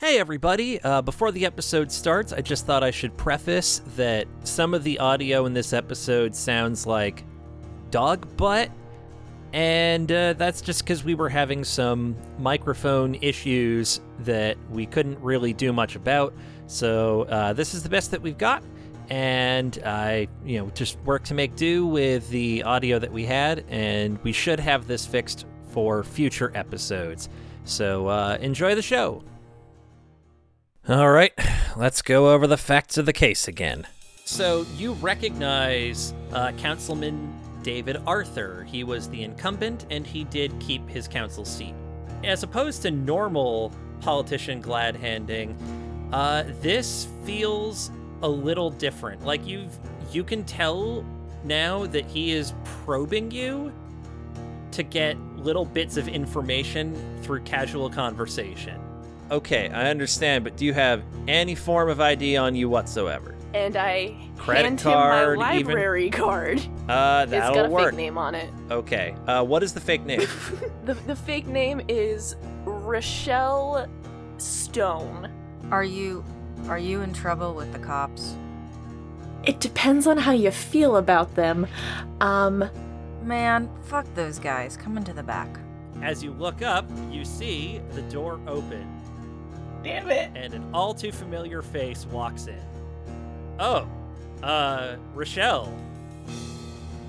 Hey, everybody. Uh, before the episode starts, I just thought I should preface that some of the audio in this episode sounds like dog butt. And uh, that's just because we were having some microphone issues that we couldn't really do much about. So uh, this is the best that we've got. And I, you know, just work to make do with the audio that we had. And we should have this fixed for future episodes. So uh, enjoy the show. All right, let's go over the facts of the case again. So you recognize uh, Councilman David Arthur. He was the incumbent, and he did keep his council seat. As opposed to normal politician glad handing, uh, this feels a little different. Like you've you can tell now that he is probing you to get little bits of information through casual conversation. Okay, I understand, but do you have any form of ID on you whatsoever? And I Credit hand card, him my even? library card. Uh, It's that'll work. it's got a work. fake name on it. Okay. Uh, what is the fake name? The, the fake name is Rochelle Stone. Are you are you in trouble with the cops? It depends on how you feel about them. Um, Man, fuck those guys. Come into the back. As you look up, you see the door open, Damn it. and an all too familiar face walks in. Oh, uh, Rochelle.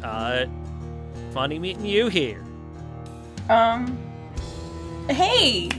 Uh, funny meeting you here. Um. Hey.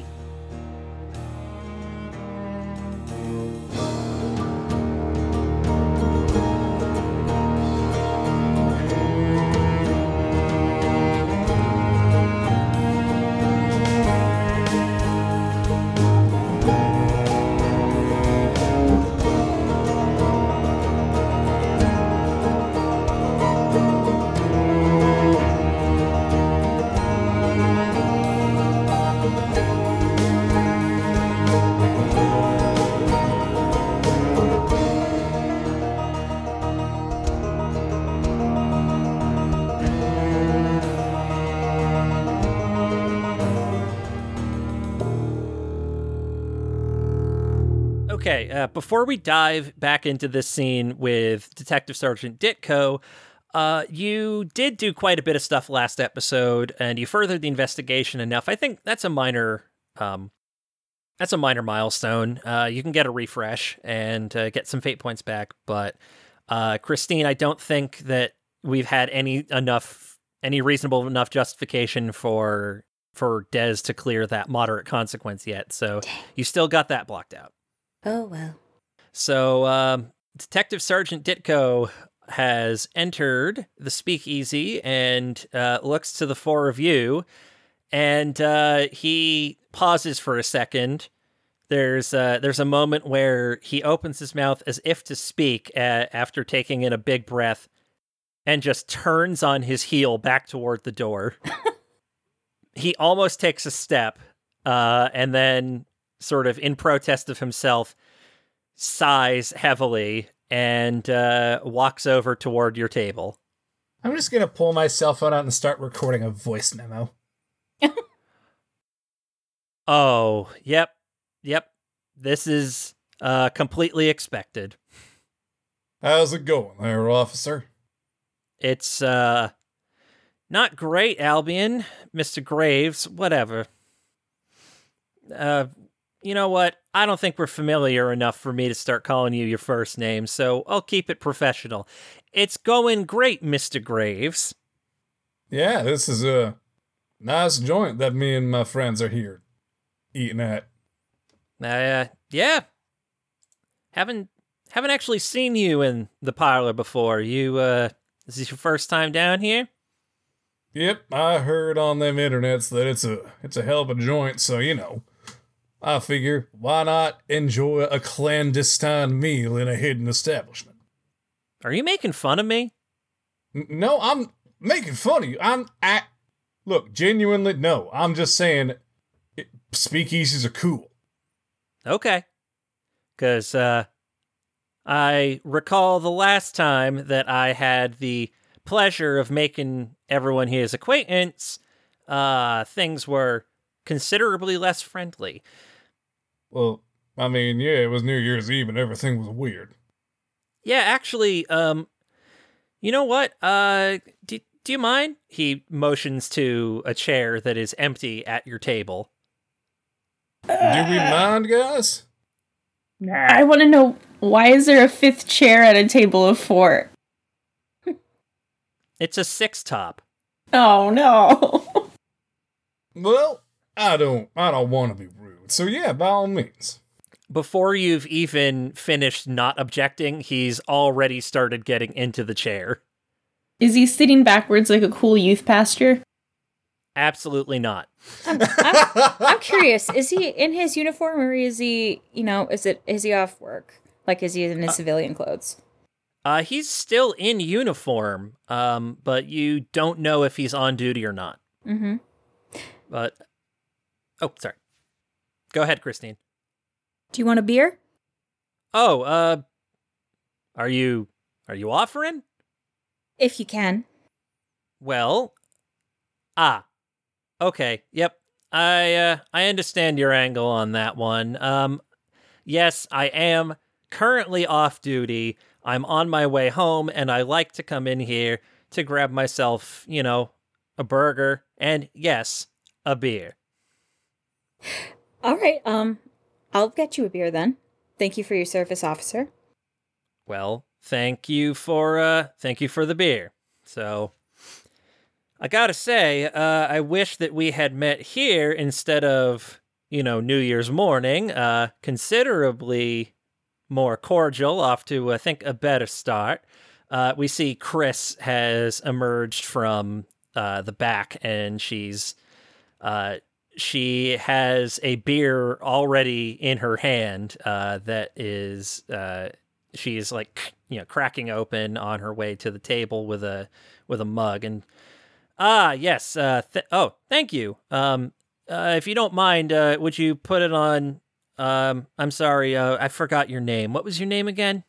Uh, before we dive back into this scene with Detective Sergeant Ditko, uh, you did do quite a bit of stuff last episode, and you furthered the investigation enough. I think that's a minor, um, that's a minor milestone. Uh, you can get a refresh and uh, get some fate points back, but uh, Christine, I don't think that we've had any enough, any reasonable enough justification for for Des to clear that moderate consequence yet. So you still got that blocked out. Oh well. So, um, Detective Sergeant Ditko has entered the speakeasy and uh, looks to the four of you, and uh, he pauses for a second. There's uh, there's a moment where he opens his mouth as if to speak uh, after taking in a big breath, and just turns on his heel back toward the door. he almost takes a step, uh, and then sort of in protest of himself, sighs heavily and uh, walks over toward your table. I'm just gonna pull my cell phone out and start recording a voice memo. Oh, yep, yep. This is uh, completely expected. How's it going there, officer? It's uh, not great, Albion, Mister Graves. Whatever. Uh, you know what? I don't think we're familiar enough for me to start calling you your first name, so I'll keep it professional. It's going great, Mister Graves. Yeah, this is a nice joint that me and my friends are here eating at. Uh, yeah. Haven't haven't actually seen you in the parlor before. You uh is this your first time down here? Yep, I heard on them internets that it's a it's a hell of a joint, so you know. I figure why not enjoy a clandestine meal in a hidden establishment? Are you making fun of me? N- No, I'm making fun of you. I'm I look genuinely. No, I'm just saying. It, speakeasies are cool. Okay. Cuz uh I recall the last time that I had the pleasure of making everyone his acquaintance, uh things were considerably less friendly. Well, I mean, yeah, it was New Year's Eve and everything was weird. Yeah, actually, um, you know what? Uh, do, do you mind? He motions to a chair that is empty at your table. Do we mind, guys? I want to know why is there a fifth chair at a table of four? It's a six top. Oh no. Well, I don't I don't want to be rude. So yeah, by all means. Before you've even finished not objecting, he's already started getting into the chair. Is he sitting backwards like a cool youth pastor? Absolutely not. I'm curious. Is he in his uniform or is he, you know, is it is he off work? Like is he in his civilian clothes? Uh, he's still in uniform, um, but you don't know if he's on duty or not. Mm-hmm. But oh, sorry. Go ahead, Christine. Do you want a beer? Oh, uh, are you are you offering? If you can. Well, ah, okay, yep. I uh, I understand your angle on that one. Um, yes, I am currently off duty. I'm on my way home, and I like to come in here to grab myself, you know, a burger and yes, a beer. All right. Um, I'll get you a beer then. Thank you for your service, officer. Well, thank you for uh thank you for the beer. So I gotta say, uh, I wish that we had met here instead of, you know, New Year's morning. Uh, considerably more cordial, off to I think a better start. Uh, we see Chris has emerged from uh, the back, and she's uh, she has a beer already in her hand uh, that is uh, she's like you know cracking open on her way to the table with a with a mug and ah yes uh, th- oh thank you um uh, if you don't mind uh, would you put it on um I'm sorry uh, I forgot your name what was your name again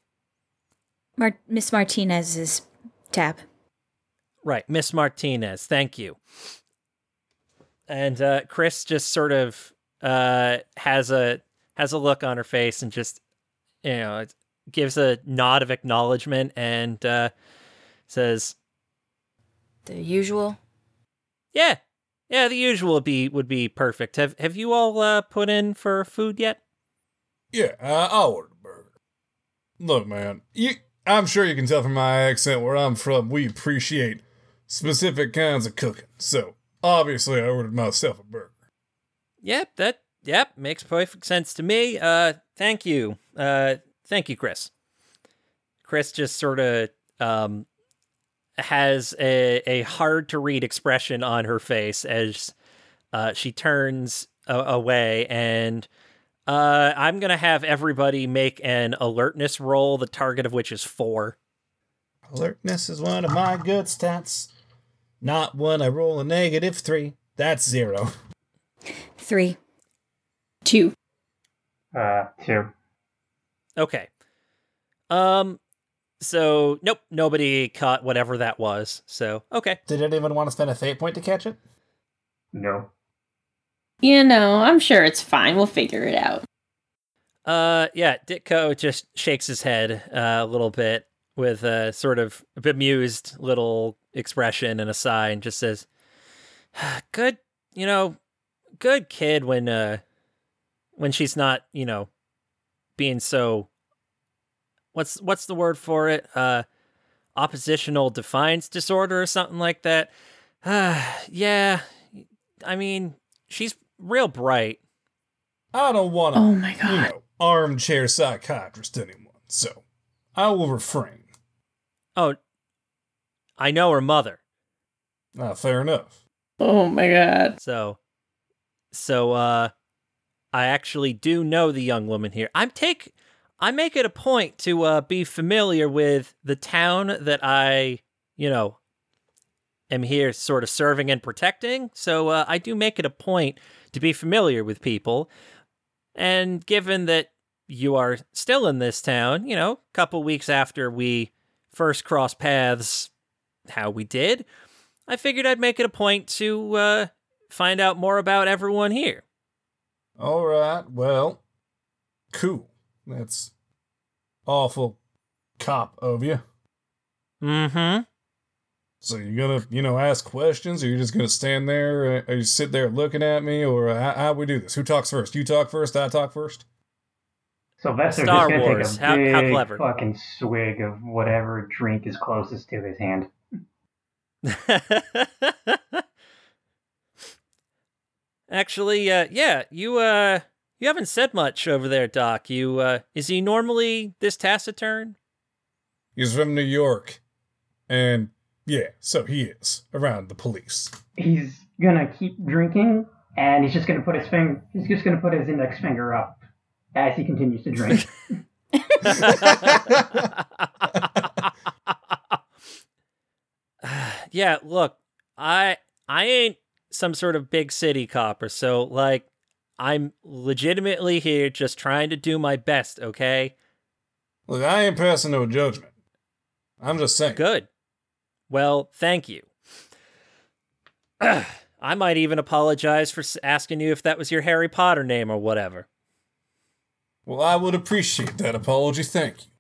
Mar- Miss Martinez's tab. Right, Miss Martinez. Thank you. And uh, Chris just sort of uh, has a has a look on her face and just you know gives a nod of acknowledgement and uh, says, The usual. "Yeah, yeah, the usual would be would be perfect. Have Have you all uh, put in for food yet?" Yeah, I, I ordered a burger. Look, man, you I'm sure you can tell from my accent where I'm from, we appreciate specific kinds of cooking. So, obviously I ordered myself a burger. Yep, that yep makes perfect sense to me. Uh, thank you, uh, thank you, Chris. Chris just sort of um has a a hard to read expression on her face as uh, she turns a- away and. Uh, I'm gonna have everybody make an alertness roll, the target of which is four. Alertness is one of my good stats. Not when I roll a negative three. That's zero. Three. Two. Uh, two. Okay. Um, so nope, nobody caught whatever that was. So okay, Did anyone want to spend a fate point to catch it? No. You know, I'm sure it's fine. We'll figure it out. Uh, yeah, Ditko just shakes his head uh, a little bit with a sort of bemused little expression and a sigh, and just says, "Good, you know, good kid when uh when she's not, you know, being so what's what's the word for it? Uh, oppositional defiance disorder or something like that. Uh, yeah, I mean, she's real bright. I don't want to, Oh my you god. know, armchair psychiatrist anyone, so I will refrain. Oh, I know her mother. Ah, fair enough. Oh my god. So, so uh, I actually do know the young woman here. I'm take, I make it a point to uh, be familiar with the town that I, you know, am here sort of serving and protecting. So uh, I do make it a point to be familiar with people. And given that you are still in this town, you know, a couple weeks after we first crossed paths, how we did, I figured I'd make it a point to uh, find out more about everyone here. All right, well, cool. That's awful cop of you. Mm-hmm. So you're gonna, you know, ask questions, or you're just gonna stand there, uh, or you sit there looking at me, or uh, how, how we do this? Who talks first? You talk first. I talk first. Sylvester Star just gonna Wars. take a How- big how clever. fucking swig of whatever drink is closest to his hand. Actually, uh, yeah, you uh, you haven't said much over there, Doc. You uh, is he normally this taciturn? He's from New York, and yeah, so he is around the police. He's gonna keep drinking, and he's just gonna put his finger. He's just gonna put his index finger up as he continues to drink. yeah, look, I I ain't some sort of big city copper, so like I'm legitimately here just trying to do my best, okay? Look, I ain't passing no judgment. I'm just saying. Good. Well, thank you. I might even apologize for asking you if that was your Harry Potter name or whatever. Well, I would appreciate that apology. Thank you.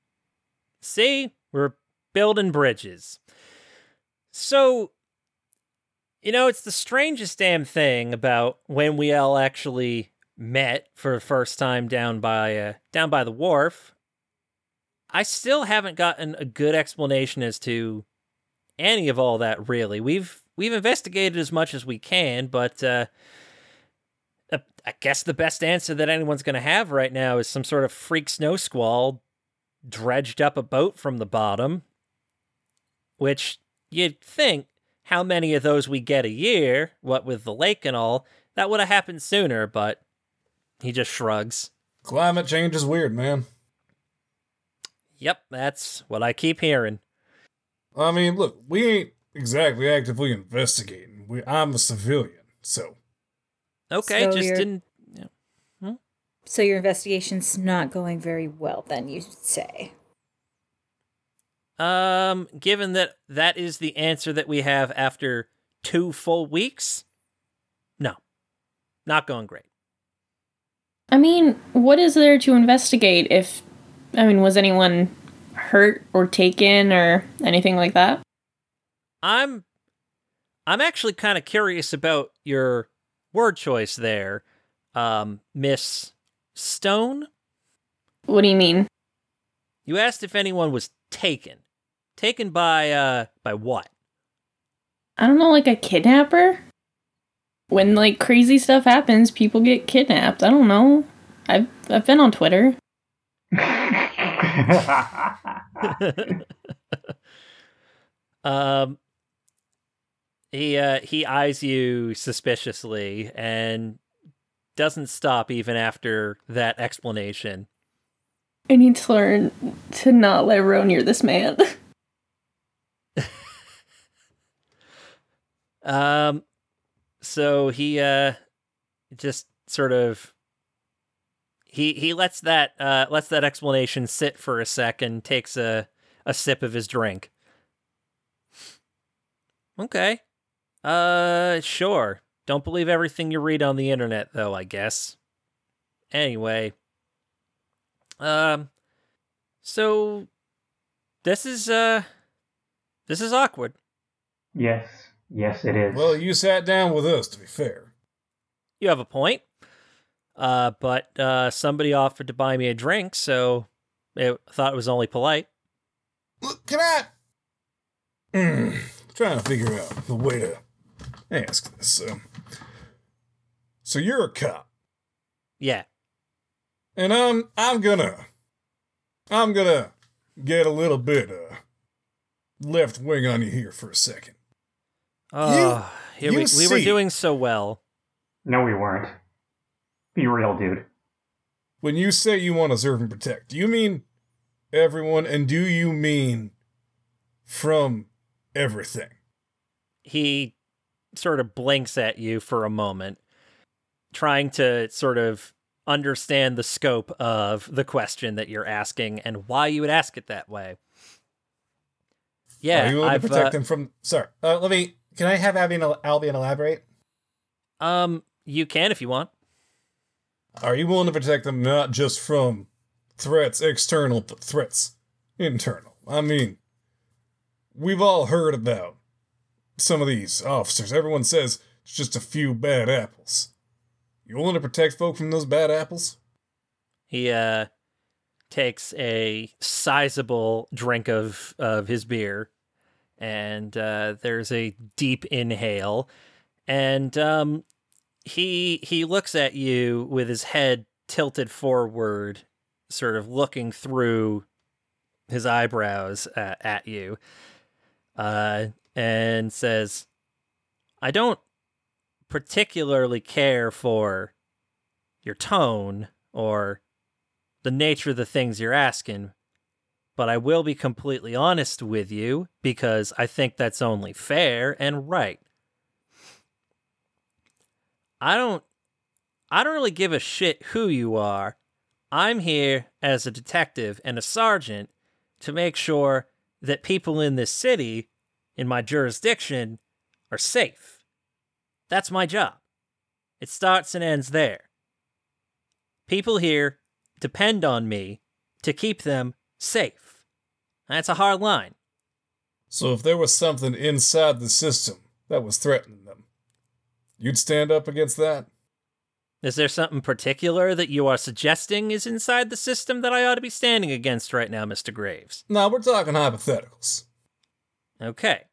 See, we're building bridges. So, you know, it's the strangest damn thing about when we all actually met for the first time down by uh, down by the wharf. I still haven't gotten a good explanation as to any of all that. Really, we've we've investigated as much as we can, but uh, uh, I guess the best answer that anyone's going to have right now is some sort of freak snow squall dredged up a boat from the bottom, which you'd think how many of those we get a year, what with the lake and all, that would have happened sooner, but he just shrugs. Climate change is weird, man. Yep, that's what I keep hearing. I mean, look, we ain't exactly actively investigating. We, I'm a civilian, so Okay, So just you're- didn't. Hmm? So your investigation's not going very well, then you say. Um, given that that is the answer that we have after two full weeks, no, not going great. I mean, what is there to investigate if I mean, was anyone hurt or taken or anything like that? I'm I'm actually kind of curious about your word choice there, um, Miss Stone. What do you mean? You asked if anyone was taken. Taken by uh by what? I don't know, like a kidnapper? When like crazy stuff happens, people get kidnapped. I don't know. I've I've been on Twitter. um he uh he eyes you suspiciously and doesn't stop even after that explanation. I need to learn to not let Ro near this man. Um so he uh just sort of he he lets that uh lets that explanation sit for a second, takes a a sip of his drink. Okay. Uh sure. Don't believe everything you read on the internet though, I guess. Anyway. Um so this is uh this is awkward. yes, yes, it is. well, you sat down with us. To be fair, You have a point. Uh, but uh, somebody offered to buy me a drink, so I thought it was only polite. look, can I? Mm, trying to figure out the way to ask this. So, so you're a cop, Yeah. and I'm I'm gonna I'm gonna get a little bit uh left wing on you here for a second. Oh, here you we, we were doing so well. no, we weren't. Be real, dude. When you say you want to serve and protect, do you mean everyone, and do you mean from everything? He sort of blinks at you for a moment, trying to sort of understand the scope of the question that you're asking and why you would ask it that way. Yeah, Are you willing I've, to protect uh, them from? Sorry, uh, let me. Can I have Albion, Albion elaborate? um, you can if you want. Are you willing to protect them not just from threats external, but threats internal. I mean, we've all heard about some of these officers. Everyone says it's just a few bad apples. You willing to protect folk from those bad apples? He uh takes a sizable drink of of his beer and uh there's a deep inhale. And um he he looks at you with his head tilted forward sort of looking through his eyebrows uh, at you uh and says I don't particularly care for your tone or the nature of the things you're asking, but I will be completely honest with you because I think that's only fair and right. I don't I don't really give a shit who you are. I'm here as a detective and a sergeant to make sure that people in this city in my jurisdiction are safe. That's my job. It starts and ends there. People here depend on me to keep them safe. That's a hard line. So if there was something inside the system that was threatening them, you'd stand up against that? Is there something particular that you are suggesting is inside the system that I ought to be standing against right now, Mr. Graves? No, we're talking hypotheticals. Okay.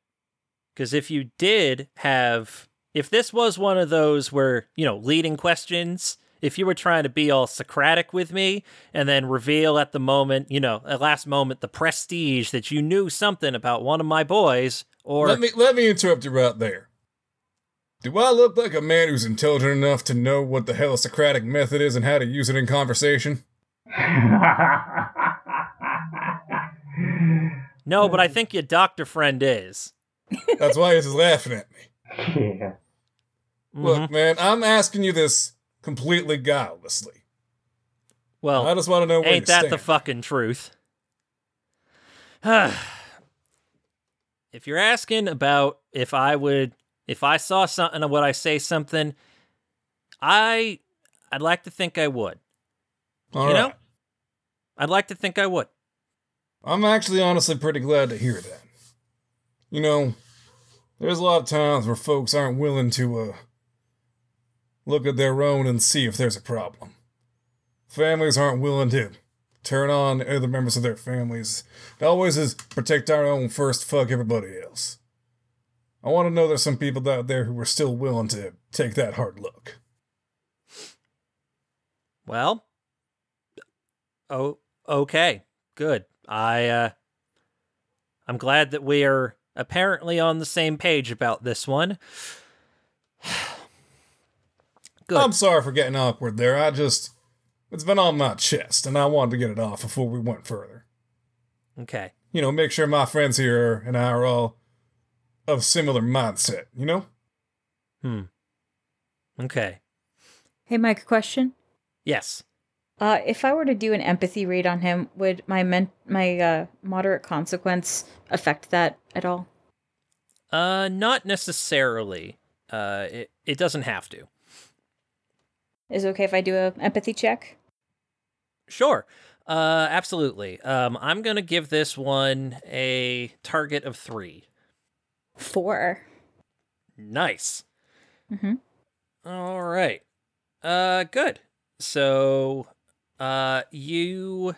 Because if you did have, if this was one of those where, you know, leading questions, if you were trying to be all Socratic with me and then reveal at the moment, you know, at last moment, the prestige that you knew something about one of my boys, or. Let me let me interrupt you right there. Do I look like a man who's intelligent enough to know what the hell a Socratic method is and how to use it in conversation? no, but I think your doctor friend is. That's why he's laughing at me. yeah. Mhm. Look, man, I'm asking you this completely guilelessly. well, I just want to know where Ain't that stand. the fucking truth? if you're asking about if I would, if I saw something, would I say something? I, I'd like to think I would. All you know? I'd like to think I would. I'm actually honestly pretty glad to hear that. You know, there's a lot of times where folks aren't willing to uh look at their own and see if there's a problem. Families aren't willing to turn on other members of their families. It always is protect our own first, fuck everybody else. I want to know there's some people out there who are still willing to take that hard look. Well, oh, okay, good. I, uh, I'm glad that we are apparently on the same page about this one. Good. I'm sorry for getting awkward there. I just it's been on my chest and I wanted to get it off before we went further. okay. you know, make sure my friends here and I are all of similar mindset, you know? Hmm. Okay. Hey, Mike, a question. Yes. Uh, if I were to do an empathy read on him, would my men- my uh, moderate consequence affect that at all? Uh, not necessarily. Uh, it it doesn't have to. Is it okay if I do a empathy check? Sure. Uh, absolutely. Um, I'm gonna give this one a target of three. Four. Nice. Mm-hmm. All right. Uh, good. So, uh, you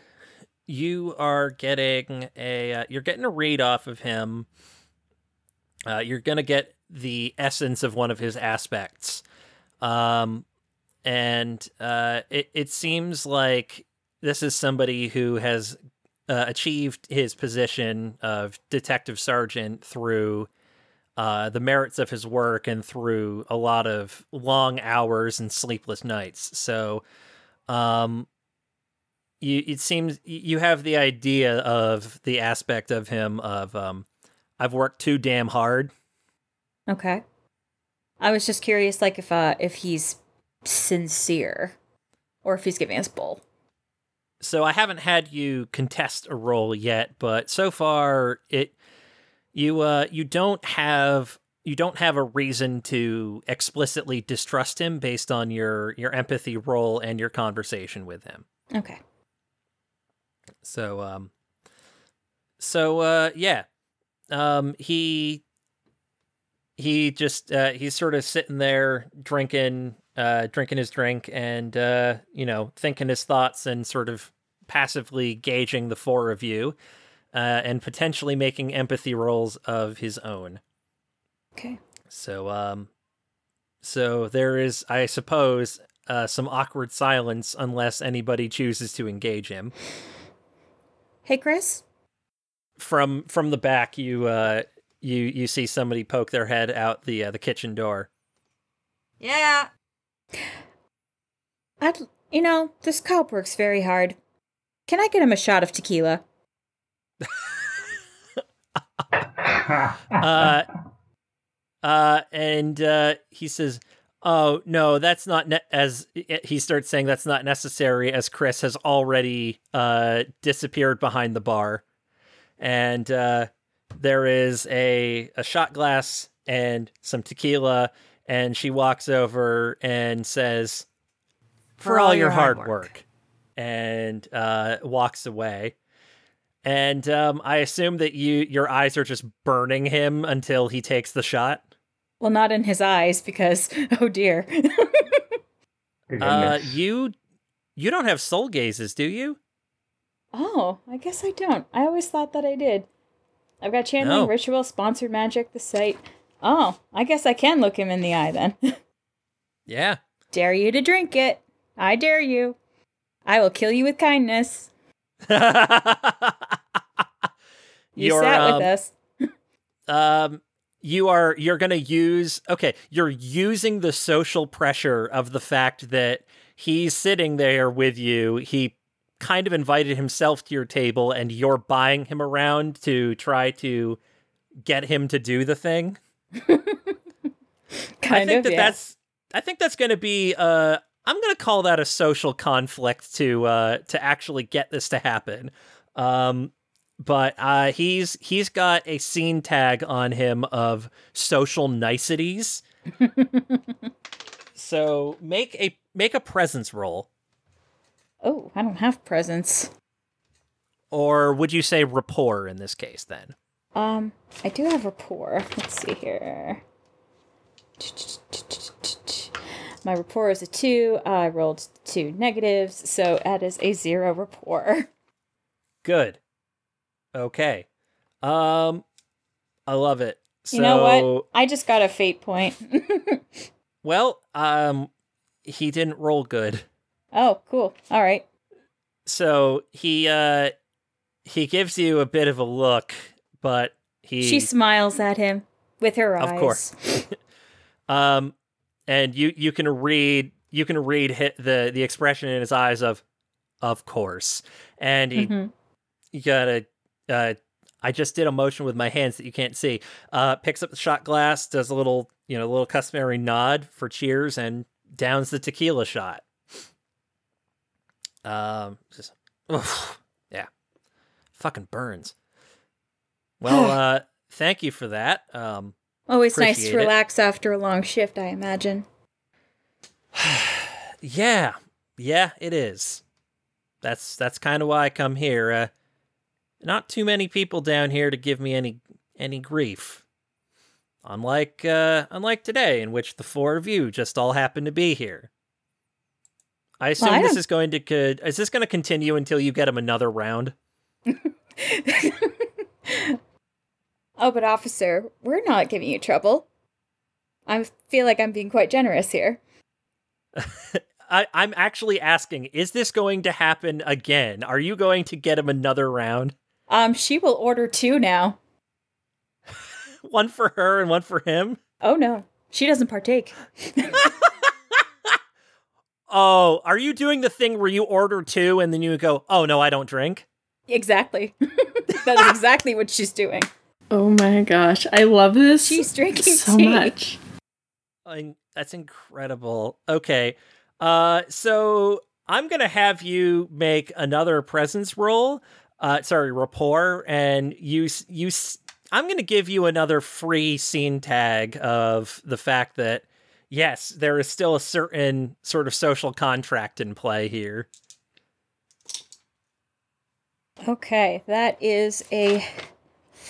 you are getting a uh, you're getting a read off of him. Uh, you're gonna get the essence of one of his aspects, um, and uh, it it seems like this is somebody who has uh, achieved his position of detective sergeant through uh, the merits of his work and through a lot of long hours and sleepless nights. So, um, you it seems you have the idea of the aspect of him of um, I've worked too damn hard. Okay. I was just curious, like if uh if he's sincere, or if he's giving us bull. So I haven't had you contest a roll yet, but so far it you uh you don't have you don't have a reason to explicitly distrust him based on your your empathy roll and your conversation with him. Okay. So um so uh yeah. Um he he just uh he's sort of sitting there drinking uh drinking his drink and uh you know thinking his thoughts and sort of passively gauging the four of you uh and potentially making empathy rolls of his own. Okay. So um so there is I suppose uh some awkward silence unless anybody chooses to engage him. Hey, Chris. From from the back you uh you you see somebody poke their head out the uh, the kitchen door. Yeah. I'd, you know, this cop works very hard. Can I get him a shot of tequila? Uh uh and uh he says Oh no, that's not ne- as he starts saying that's not necessary as Chris has already uh disappeared behind the bar. And uh there is a a shot glass and some tequila and she walks over and says for, all, your hard work. and uh walks away. And um I assume that you your eyes are just burning him until he takes the shot. Well, not in his eyes because, oh dear. Uh, you you don't have soul gazes, do you? oh, I guess I don't. I always thought that I did. I've got channeling No. ritual, sponsored magic, the sight. Oh, I guess I can look him in the eye then. Yeah. dare you to drink it. I dare you. I will kill you with kindness. You You're, sat um, with us. um you are you're going to use okay, you're using the social pressure of the fact that he's sitting there with you. He kind of invited himself to your table and you're buying him around to try to get him to do the thing. Kind I think of, that yeah. that's I think that's going to be uh I'm going to call that a social conflict to uh to actually get this to happen. Um but uh he's he's got a scene tag on him of social niceties. so make a make a presence roll Oh, I don't have presence. or would you say rapport in this case then? Um, I do have rapport. Let's see here. My rapport is a two. I rolled two negatives, so that is a zero rapport. Good. Okay. Um I love it. So you know what? I just got a fate point. Well, um, he didn't roll good, oh, cool. All right. so he uh he gives you a bit of a look, but he She smiles at him with her eyes. Of course. um, and you you can read you can read hit the the expression in his eyes of, of course, and he Mhm. you gotta uh I just did a motion with my hands that you can't see. Uh picks up the shot glass, does a little, you know, a little customary nod for cheers and downs the tequila shot. Um just oof, yeah. Fucking burns. Well, uh thank you for that. Um Always nice to it. relax after a long shift, I imagine. yeah. Yeah, it is. That's that's kind of why I come here. Uh not too many people down here to give me any any grief. Unlike uh unlike today in which the four of you just all happen to be here. I assume I this is going to could is this going to continue until you get him another round? oh, but officer, we're not giving you trouble. I feel like I'm being quite generous here. I, I'm actually asking, is this going to happen again? Are you going to get him another round? Um, she will order two now. One for her and one for him? Oh no, she doesn't partake. Oh, are you doing the thing where you order two and then you go, oh no, I don't drink? Exactly. that is exactly what she's doing. Oh my gosh, I love this She's drinking so tea. much. I- that's incredible. Okay. Uh, so I'm going to have you make another presence roll. Uh, sorry, rapport. And you, s- you, s- I'm going to give you another free scene tag of the fact that, yes, there is still a certain sort of social contract in play here. Okay, that is a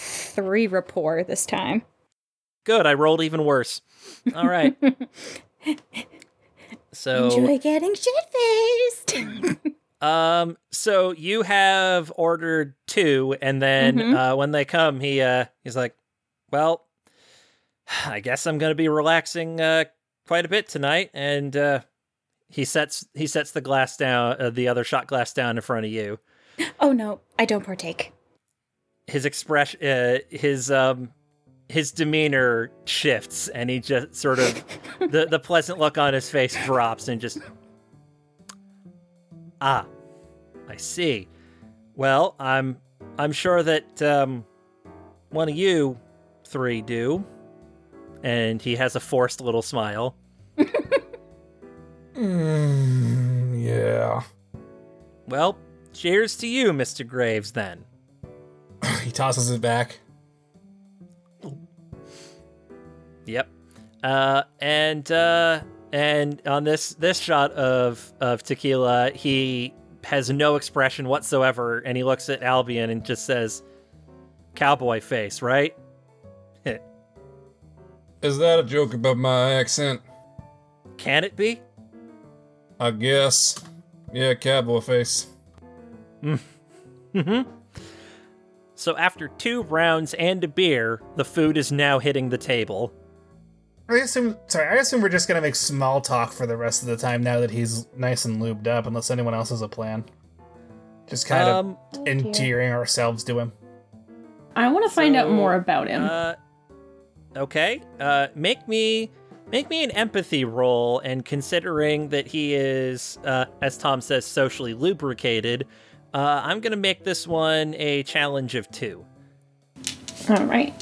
three rapport this time. Good, I rolled even worse. All right. so Enjoy getting shit faced. Um, so you have ordered two, and then Mhm. uh, when they come, he uh, he's like, "Well, I guess I'm gonna be relaxing uh, quite a bit tonight." And uh, he sets he sets the glass down, uh, the other shot glass down in front of you. oh no, I don't partake. His expression, uh, his um, his demeanor shifts, and he just sort of the the pleasant look on his face drops, and just ah, I see. Well, I'm I'm sure that um, one of you three do, and he has a forced little smile. Mm, yeah. Well, cheers to you, Mister Graves. Then. He tosses it back. Yep. Uh, and uh, and on this this shot of of tequila, he has no expression whatsoever, and he looks at Albion and just says, "Cowboy face, right?" Is that a joke about my accent? Can it be? I guess. Yeah, cowboy face. Mm-hmm. So after two rounds and a beer, the food is now hitting the table. I assume. Sorry, I assume we're just gonna make small talk for the rest of the time now that he's nice and lubed up, unless anyone else has a plan. Just kind um, of endearing ourselves to him. I want to find out So, more about him. Uh, okay. Uh, make me make me an empathy roll, and considering that he is, uh, as Tom says, socially lubricated, uh, I'm gonna make this one a challenge of two. All right.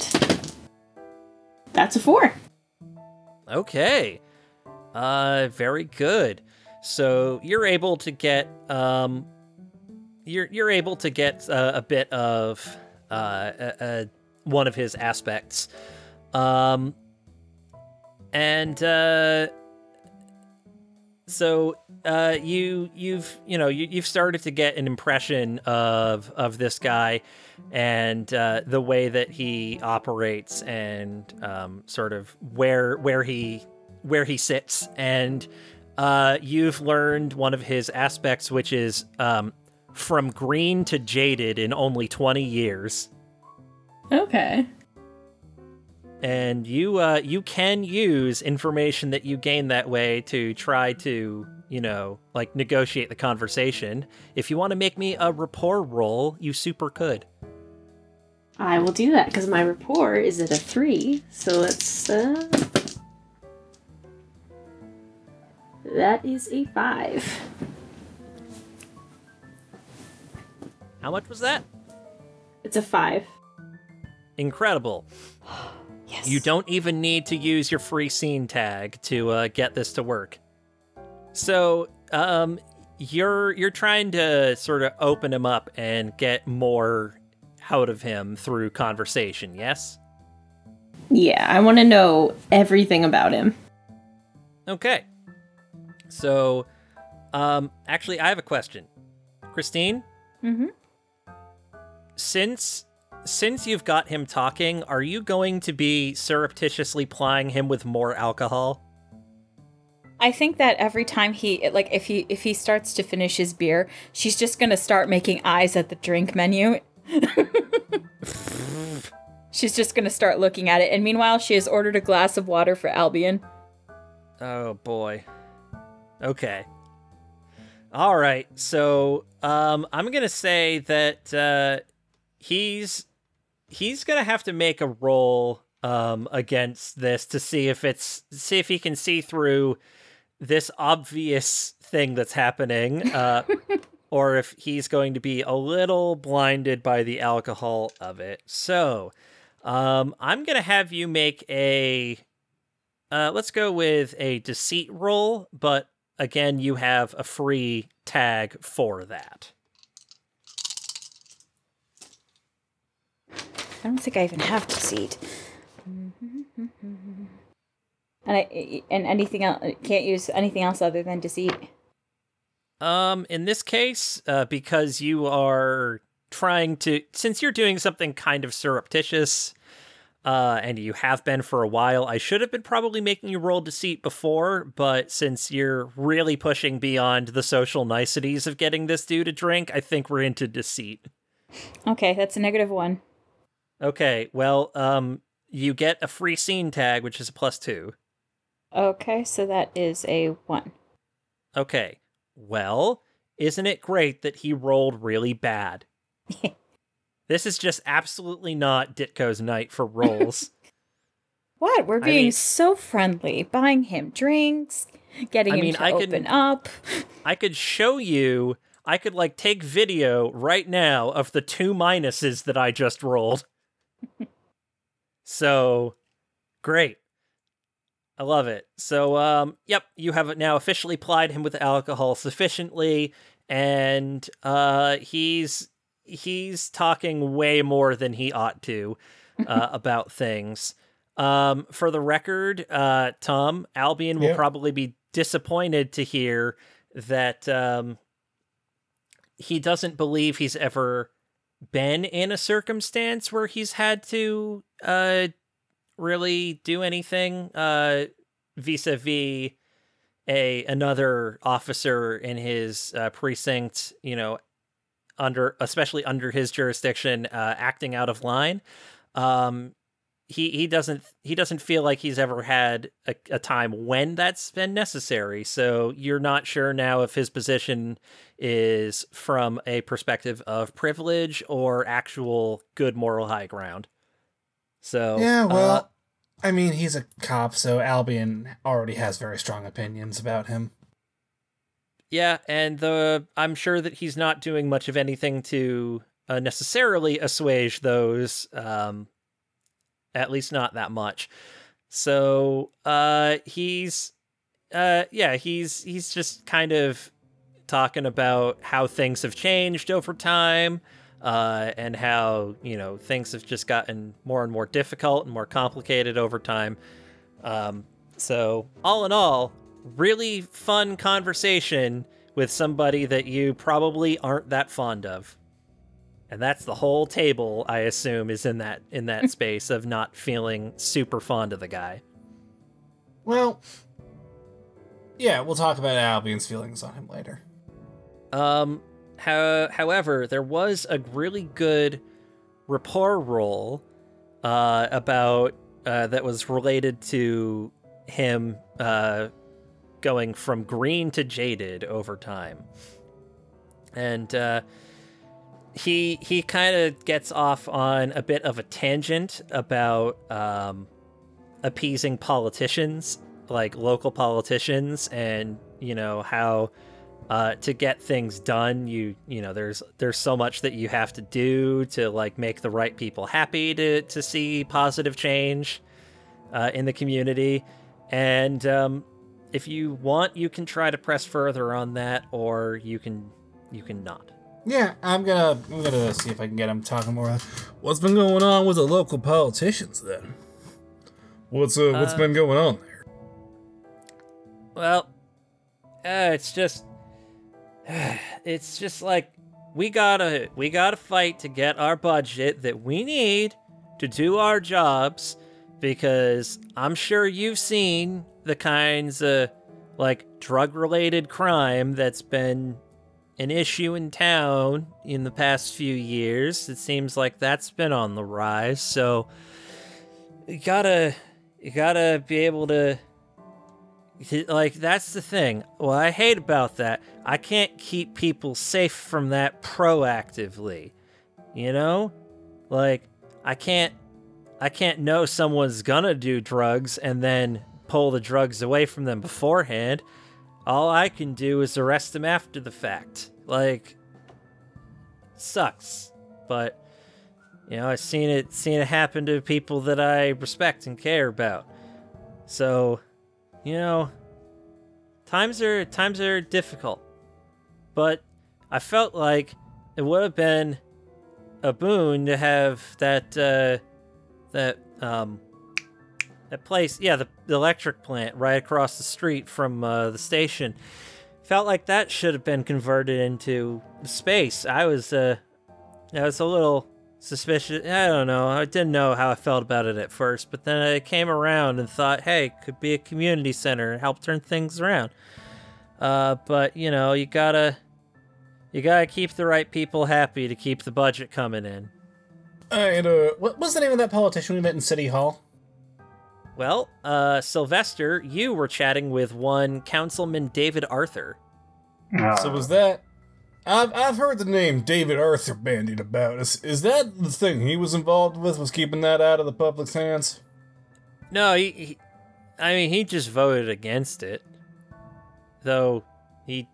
That's a four. Okay. Uh, very good. So you're able to get um, you're you're able to get uh, a bit of uh, uh, uh, one of his aspects, um, and uh, so uh, you you've you know you, you've started to get an impression of of this guy and uh, the way that he operates and um, sort of where where he where he sits and uh, you've learned one of his aspects which is um, from green to jaded in only 20 years Okay. And you uh, you can use information that you gain that way to try to you know like negotiate the conversation if you want to make me a rapport roll you super could I will do that because my rapport is at a three. So let's. Uh, that is a five. how much was that It's a five. incredible Yes. You don't even need to use your free scene tag to uh, get this to work. So, um, you're you're trying to sort of open him up and get more out of him through conversation. Yes. Yeah, I want to know everything about him. Okay. So, um, actually, I have a question, Christine. Mm-hmm. Since since you've got him talking, are you going to be surreptitiously plying him with more alcohol? I think that every time he like if he if he starts to finish his beer, she's just gonna start making eyes at the drink menu. she's just gonna start looking at it, and meanwhile, she has ordered a glass of water for Albion. Oh boy. Okay. All right. So, um I'm going to say that uh he's he's going to have to make a roll um against this to see if it's see if he can see through this obvious thing that's happening uh or if he's going to be a little blinded by the alcohol of it. So, um I'm going to have you make a uh, let's go with a deceit roll, but again, you have a free tag for that. I don't think I even have deceit. And I and anything else can't use anything else other than deceit. Um, in this case, uh, because you are trying to since you're doing something kind of surreptitious uh, and you have been for a while. I should have been probably making you roll deceit before, but since you're really pushing beyond the social niceties of getting this dude a drink, I think we're into deceit. Okay, that's a negative one. Okay, well, um, you get a free scene tag, which is a plus two. Okay, so that is a one. Okay, well, isn't it great that he rolled really bad? this is just absolutely not Ditko's night for rolls. What? We're I being mean- so friendly, buying him drinks, getting I him mean, to I could- open up. I could show you. I could like take video right now of the two minuses that I just rolled. So, great. I love it. So, um, yep, you have now officially plied him with alcohol sufficiently, and uh, he's he's talking way more than he ought to uh, about things. Um, for the record, uh, Tom Albion will Yeah. probably be disappointed to hear that um, he doesn't believe he's ever been in a circumstance where he's had to uh, really do anything uh, vis-a-vis a another officer in his uh, precinct. You know, under especially under his jurisdiction, uh, acting out of line. Um, he he doesn't he doesn't feel like he's ever had a, a time when that's been necessary. So you're not sure now if his position is from a perspective of privilege or actual good moral high ground. So Yeah, well, uh, I mean, he's a cop, so Albion already has very strong opinions about him. Yeah, and the I'm sure that he's not doing much of anything to uh, necessarily assuage those. Um, at least not that much. So uh, he's, uh, yeah, he's he's just kind of talking about how things have changed over time. Uh, and how you know things have just gotten more and more difficult and more complicated over time. Um, so all in all, really fun conversation with somebody that you probably aren't that fond of. And that's the whole table, I assume, is in that in that space of not feeling super fond of the guy. Well, yeah, we'll talk about Albion's feelings on him later. Um, how, however, there was a really good rapport roll uh, about uh, that was related to him uh, going from green to jaded over time, and uh, he he kind of gets off on a bit of a tangent about um, appeasing politicians, like local politicians, and you know how uh, to get things done, you you know there's there's so much that you have to do to like make the right people happy to to see positive change uh, in the community, and um, if you want, you can try to press further on that, or you can you can not. Yeah, I'm gonna I'm gonna see if I can get him talking more. What's been going on with the local politicians then? What's uh, what's Uh, been going on there? Well, uh, it's just, it's just like we gotta we gotta fight to get our budget that we need to do our jobs because I'm sure you've seen the kinds of like drug related crime that's been an issue in town in the past few years. It seems like that's been on the rise. So you gotta you gotta be able to like that's the thing. What I hate about that, I can't keep people safe from that proactively. You know? Like I can't I can't know someone's gonna do drugs and then pull the drugs away from them beforehand. All I can do is arrest them after the fact. Like sucks. But you know, I've seen it seen it happen to people that I respect and care about. So, you know, times are times are difficult. But I felt like it would have been a boon to have that uh that um that place, yeah, the, the electric plant right across the street from uh, the station. Felt like that should have been converted into space. I was uh I was a little suspicious. I don't know. I didn't know how I felt about it at first, but then I came around and thought, hey, could be a community center and help turn things around. Uh, but you know, you gotta, you gotta keep the right people happy to keep the budget coming in. And uh, what was the name of that politician we met in City Hall? Well, uh, Sylvester, you were chatting with one Councilman David Arthur. Uh, So was that? I've I've heard the name David Arthur bandied about. Is is that the thing he was involved with? Was keeping that out of the public's hands? No, he, he I mean, he just voted against it. Though he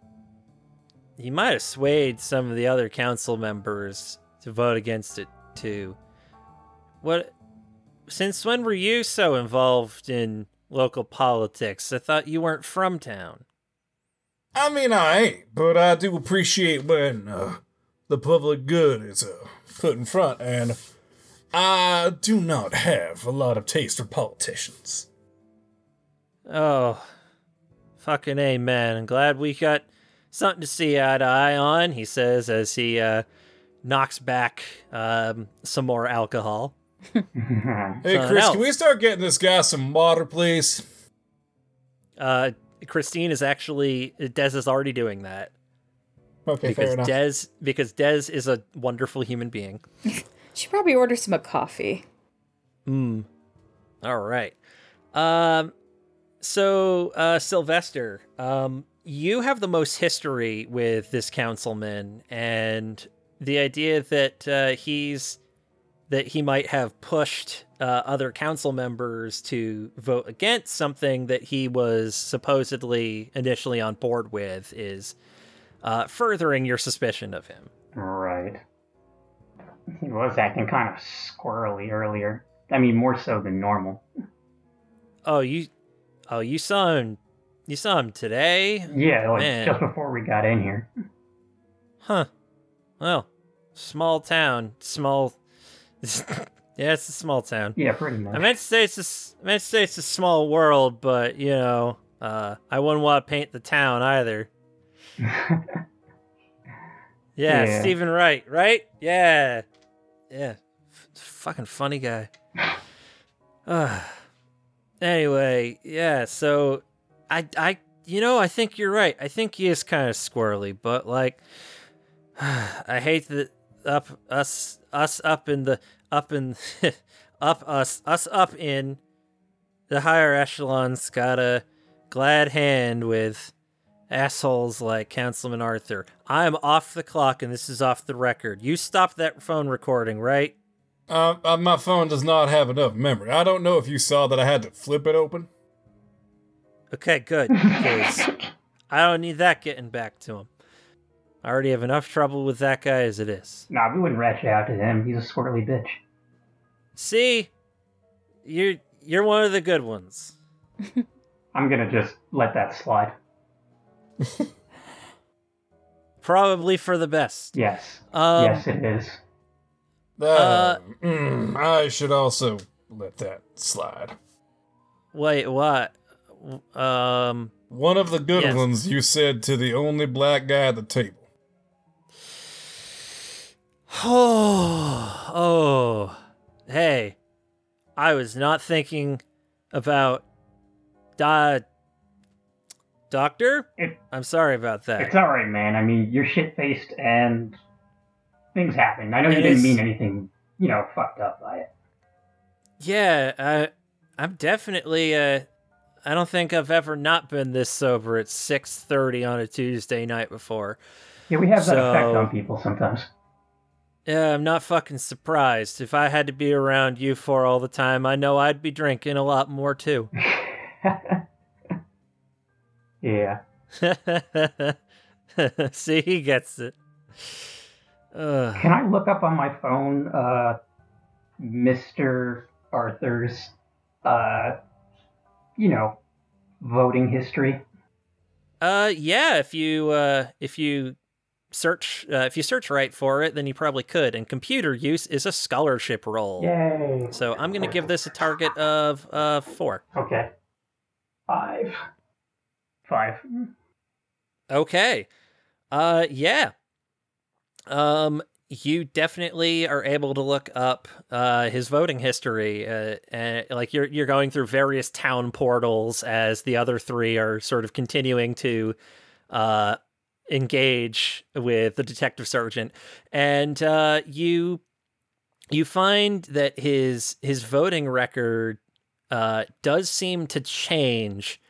he might have swayed some of the other council members to vote against it too. What since when were you so involved in local politics? I thought you weren't from town. I mean, I ain't, but I do appreciate when uh, the public good is uh, put in front, and I do not have a lot of taste for politicians. Oh, fucking amen. I'm glad we got something to see eye to eye on, he says as he uh, knocks back um, some more alcohol. Hey, Chris, else. can we start getting this guy some water, please? Uh, Christine is actually, Dez is already doing that. Okay, fair because enough. Dez because Dez is a wonderful human being. she probably order some a coffee. Hmm. All right. Um. So, uh, Sylvester, um, you have the most history with this councilman, and the idea that uh, he's that he might have pushed uh, other council members to vote against something that he was supposedly initially on board with is uh, furthering your suspicion of him. Right. He was acting kind of squirrely earlier. I mean, more so than normal. Oh, you, oh, you saw him. You saw him today, Yeah, like Man. just before we got in here. huh? Well, small town, small. yeah, it's a small town. Yeah, pretty much. I meant to say it's a, I meant to say it's a small world, but you know, uh, I wouldn't want to paint the town either. Yeah, Yeah. Steven Wright, right? Yeah, yeah, F- fucking funny guy. uh, anyway, yeah. So, I, I, you know, I think you're right. I think he is kind of squirrely, but like, I hate that up us, us up in the up in up us us up in the higher echelons got a glad hand with assholes like Councilman Arthur. I'm off the clock and this is off the record. You stopped that phone recording, right? Uh, uh, my phone does not have enough memory. I don't know if you saw that I had to flip it open. Okay, good. Because I don't need that getting back to him. I already have enough trouble with that guy as it is. nah, we wouldn't ratchet out to him. He's a squirrely bitch. See, you're you're one of the good ones. I'm gonna just let that slide. Probably for the best. Yes. Um, yes, it is. Uh, mm, I should also let that slide. Wait, what? Um. One of the good Yes. ones you said to the only black guy at the table. Oh, oh, hey, I was not thinking about da- doctor. It- I'm sorry about that. It's alright, man. I mean, you're shit faced and things happen. I know you It didn't is- mean anything, you know, fucked up by it. Yeah, I, I'm definitely. Uh, I don't think I've ever not been this sober at 6:30 on a Tuesday night before. Yeah, we have that effect on people sometimes. Yeah, I'm not fucking surprised. If I had to be around you four all the time, I know I'd be drinking a lot more too. yeah. See, he gets it. Ugh. Can I look up on my phone, uh, Mr. Arthur's, uh, you know, voting history? Uh, yeah. If you uh, if you search uh, if you search right for it, then you probably could. And computer use is a scholarship roll. Yay. So I'm gonna give this a target of uh four. Okay. Five. Five. Okay. Uh, yeah. Um, you definitely are able to look up uh, his voting history. Uh, and, like you're you're going through various town portals as the other three are sort of continuing to uh, engage with the detective sergeant, and uh, you you find that his his voting record uh, does seem to change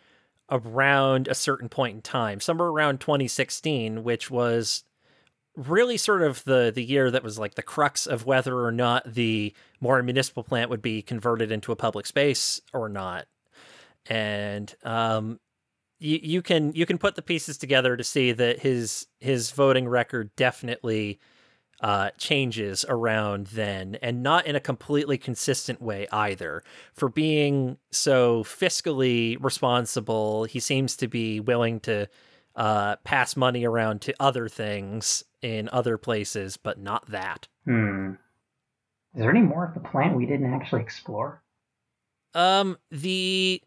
around a certain point in time, somewhere around 2016, which was really sort of the the year that was like the crux of whether or not the Moran municipal plant would be converted into a public space or not. And um you you can you can put the pieces together to see that his his voting record definitely uh, changes around then, and not in a completely consistent way either. For being so fiscally responsible, he seems to be willing to uh, pass money around to other things in other places, but not that. Hmm. Is there any more of the plant we didn't actually explore? Um, the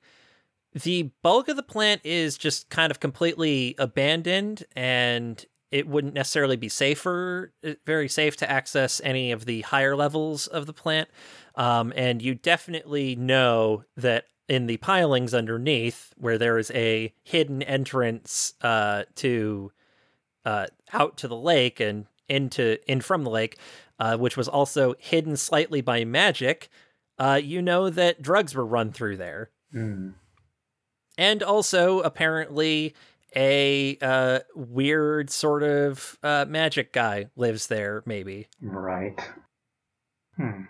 the bulk of the plant is just kind of completely abandoned and it wouldn't necessarily be safer, uh, very safe to access any of the higher levels of the plant. Um, and you definitely know that in the pilings underneath, where there is a hidden entrance uh, to uh, out to the lake and into in from the lake, uh, which was also hidden slightly by magic, uh, you know that drugs were run through there. Hmm. And also, apparently, a uh, weird sort of uh, magic guy lives there, maybe. Right. Hmm.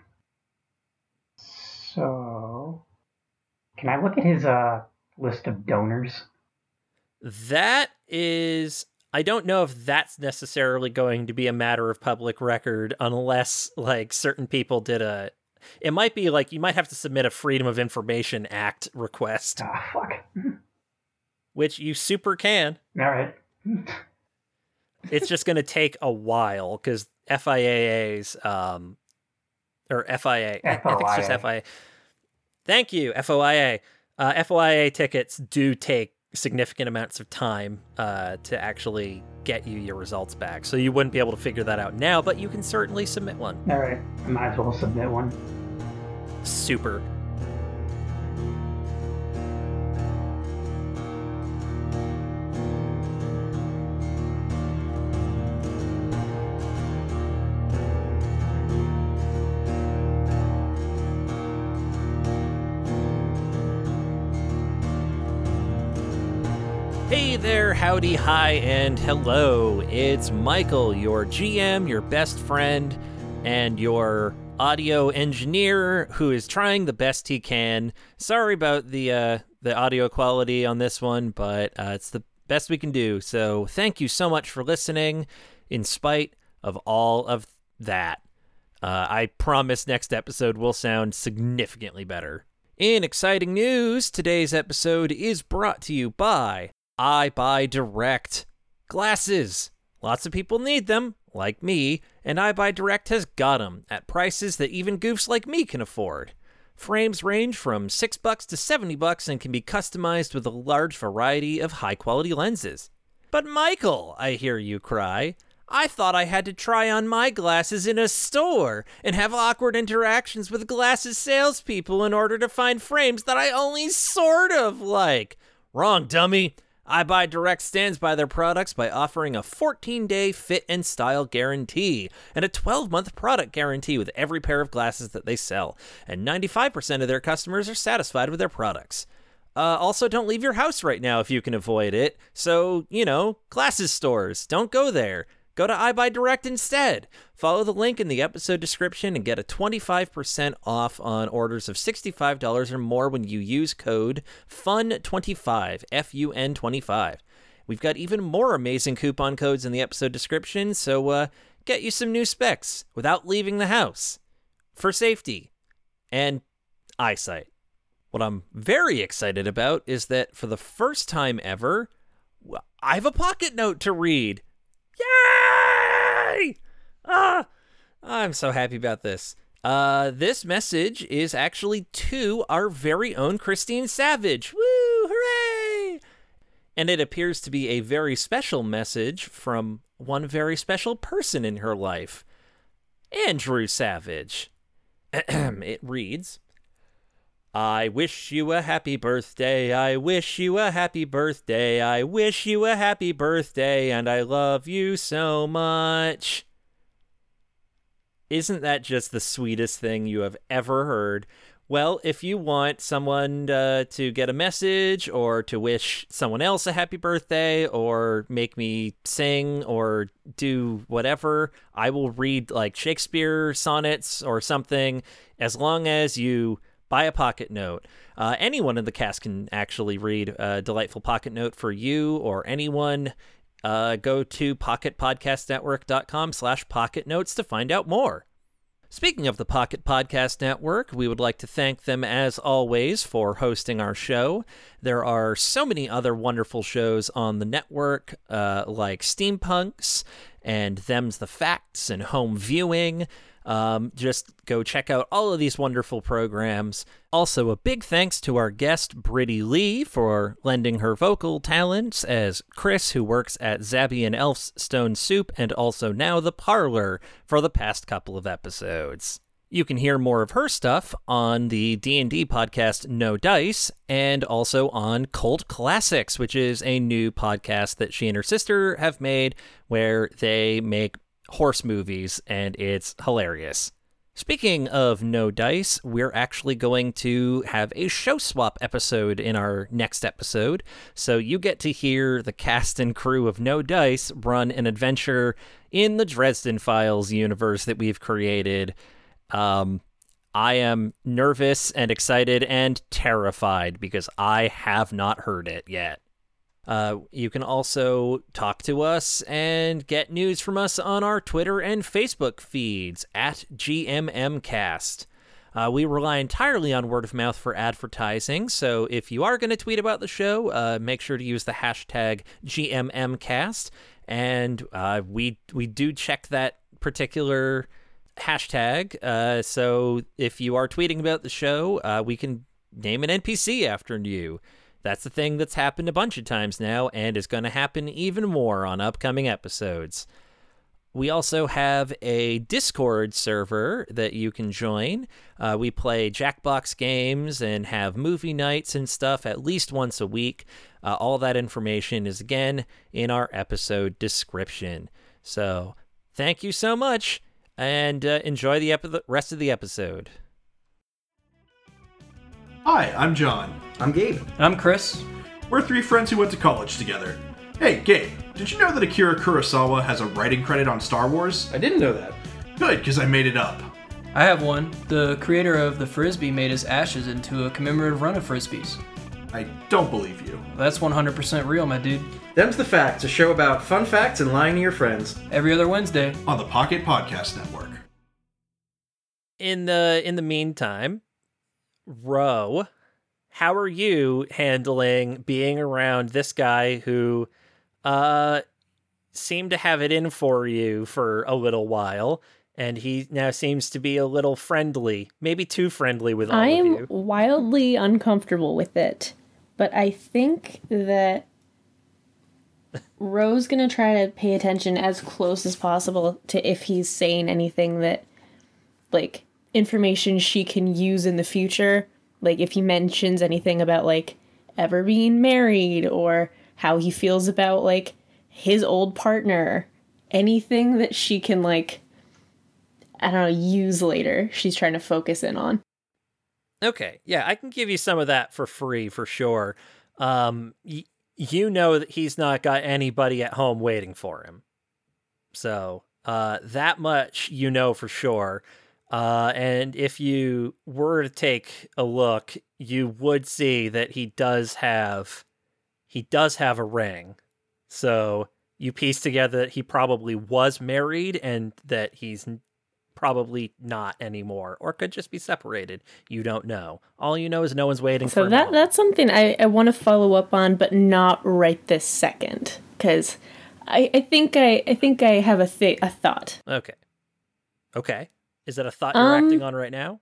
So, can I look at his uh list of donors? That is. I don't know if that's necessarily going to be a matter of public record unless, like, certain people did a. It might be like you might have to submit a Freedom of Information Act request, Ah, fuck. which you super can. All right. it's just going to take a while because FIAA's um or FIA I think it's just FIA. Thank you FOIA. Uh, FOIA tickets do take significant amounts of time uh, to actually get you your results back, so you wouldn't be able to figure that out now, but you can certainly submit one. All right. I might as well submit one. Super. Howdy, hi, and hello. It's Michael, your GM, your best friend, and your audio engineer who is trying the best he can. Sorry about the uh, the audio quality on this one, but uh, it's the best we can do. So thank you so much for listening, in spite of all of that. Uh, I promise next episode will sound significantly better. In exciting news, today's episode is brought to you by EyeBuyDirect. Glasses. Lots of people need them, like me, and EyeBuyDirect has got them at prices that even goofs like me can afford. Frames range from 6 bucks to 70 bucks and can be customized with a large variety of high-quality lenses. But Michael, I hear you cry, I thought I had to try on my glasses in a store and have awkward interactions with glasses salespeople in order to find frames that I only sort of like. Wrong, dummy. EyeBuyDirect stands by their products by offering a 14 day fit and style guarantee and a 12 month product guarantee with every pair of glasses that they sell. And 95% of their customers are satisfied with their products. Uh, also, don't leave your house right now if you can avoid it. So, you know, glasses stores, don't go there. Go to EyeBuyDirect instead. Follow the link in the episode description and get a 25% off on orders of $65 or more when you use code FUN25, F U N 25. We've got even more amazing coupon codes in the episode description, so uh, get you some new specs without leaving the house for safety and eyesight. What I'm very excited about is that for the first time ever, I have a pocket note to read. Yay! Ah, I'm so happy about this. Uh, this message is actually to our very own Christine Savage. Woo! Hooray! And it appears to be a very special message from one very special person in her life. Andrew Savage. it reads I wish you a happy birthday. I wish you a happy birthday. I wish you a happy birthday, and I love you so much. Isn't that just the sweetest thing you have ever heard? Well, if you want someone uh, to get a message or to wish someone else a happy birthday or make me sing or do whatever, I will read like Shakespeare sonnets or something as long as you buy a pocket note. Uh, anyone in the cast can actually read a delightful pocket note for you or anyone. Uh, go to pocketpodcastnetwork.com slash pocket notes to find out more. Speaking of the Pocket Podcast Network, we would like to thank them as always for hosting our show. There are so many other wonderful shows on the network, uh, like Steampunks and Them's the Facts and Home Viewing. Um, just go check out all of these wonderful programs. Also, a big thanks to our guest, Brittany Lee, for lending her vocal talents as Chris, who works at Zabby and Elf's Stone Soup, and also now The Parlor for the past couple of episodes. You can hear more of her stuff on the D&D podcast No Dice and also on Cult Classics, which is a new podcast that she and her sister have made where they make horse movies, and it's hilarious. Speaking of No Dice, we're actually going to have a show swap episode in our next episode. So you get to hear the cast and crew of No Dice run an adventure in the Dresden Files universe that we've created. Um, I am nervous and excited and terrified because I have not heard it yet. Uh, you can also talk to us and get news from us on our Twitter and Facebook feeds at GMMcast. Uh, we rely entirely on word of mouth for advertising, so if you are going to tweet about the show, uh, make sure to use the hashtag GMMcast. And uh, we we do check that particular hashtag. Uh, so if you are tweeting about the show, uh, we can name an NPC after you. That's the thing that's happened a bunch of times now and is going to happen even more on upcoming episodes. We also have a Discord server that you can join. Uh, we play Jackbox games and have movie nights and stuff at least once a week. Uh, all that information is again in our episode description. So, thank you so much and uh, enjoy the epi- rest of the episode. Hi, I'm John. I'm Gabe. I'm Chris. We're three friends who went to college together. Hey, Gabe, did you know that Akira Kurosawa has a writing credit on Star Wars? I didn't know that. Good, because I made it up. I have one. The creator of the Frisbee made his ashes into a commemorative run of Frisbees. I don't believe you. That's 100% real, my dude. Them's the Facts, a show about fun facts and lying to your friends. Every other Wednesday. On the Pocket Podcast Network. In the in the meantime, Ro, how are you handling being around this guy who uh seemed to have it in for you for a little while and he now seems to be a little friendly, maybe too friendly with all of? I of am you. wildly uncomfortable with it, but I think that Ro's gonna try to pay attention as close as possible to if he's saying anything that, like, information she can use in the future. Like, if he mentions anything about, like, ever being married or how he feels about, like, his old partner. Anything that she can, like, I don't know, use later. She's trying to focus in on. Okay, yeah, I can give you some of that for free for sure. Um, y- you know that he's not got anybody at home waiting for him, so uh, that much you know for sure. Uh, and if you were to take a look, you would see that he does have he does have a ring. So you piece together that he probably was married and that he's probably not anymore, or could just be separated. You don't know. All you know is no one's waiting So for that that's something I, I want to follow up on, but not right this second, because I, I think I I think I have a th- a thought. Okay. Okay. Is that a thought you're Um, acting on right now?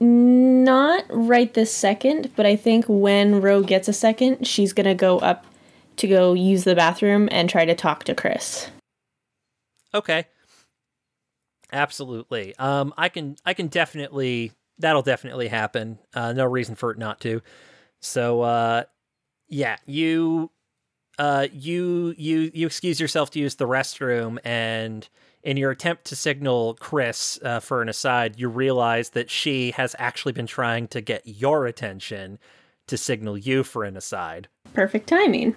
Not right this second, but I think when Ro gets a second, she's gonna go up to go use the bathroom and try to talk to Chris. Okay. Absolutely. Um, I can I can definitely that'll definitely happen. Uh, no reason for it not to. So uh, yeah, you uh, you you you excuse yourself to use the restroom, and in your attempt to signal Chris uh, for an aside, you realize that she has actually been trying to get your attention to signal you for an aside. Perfect timing.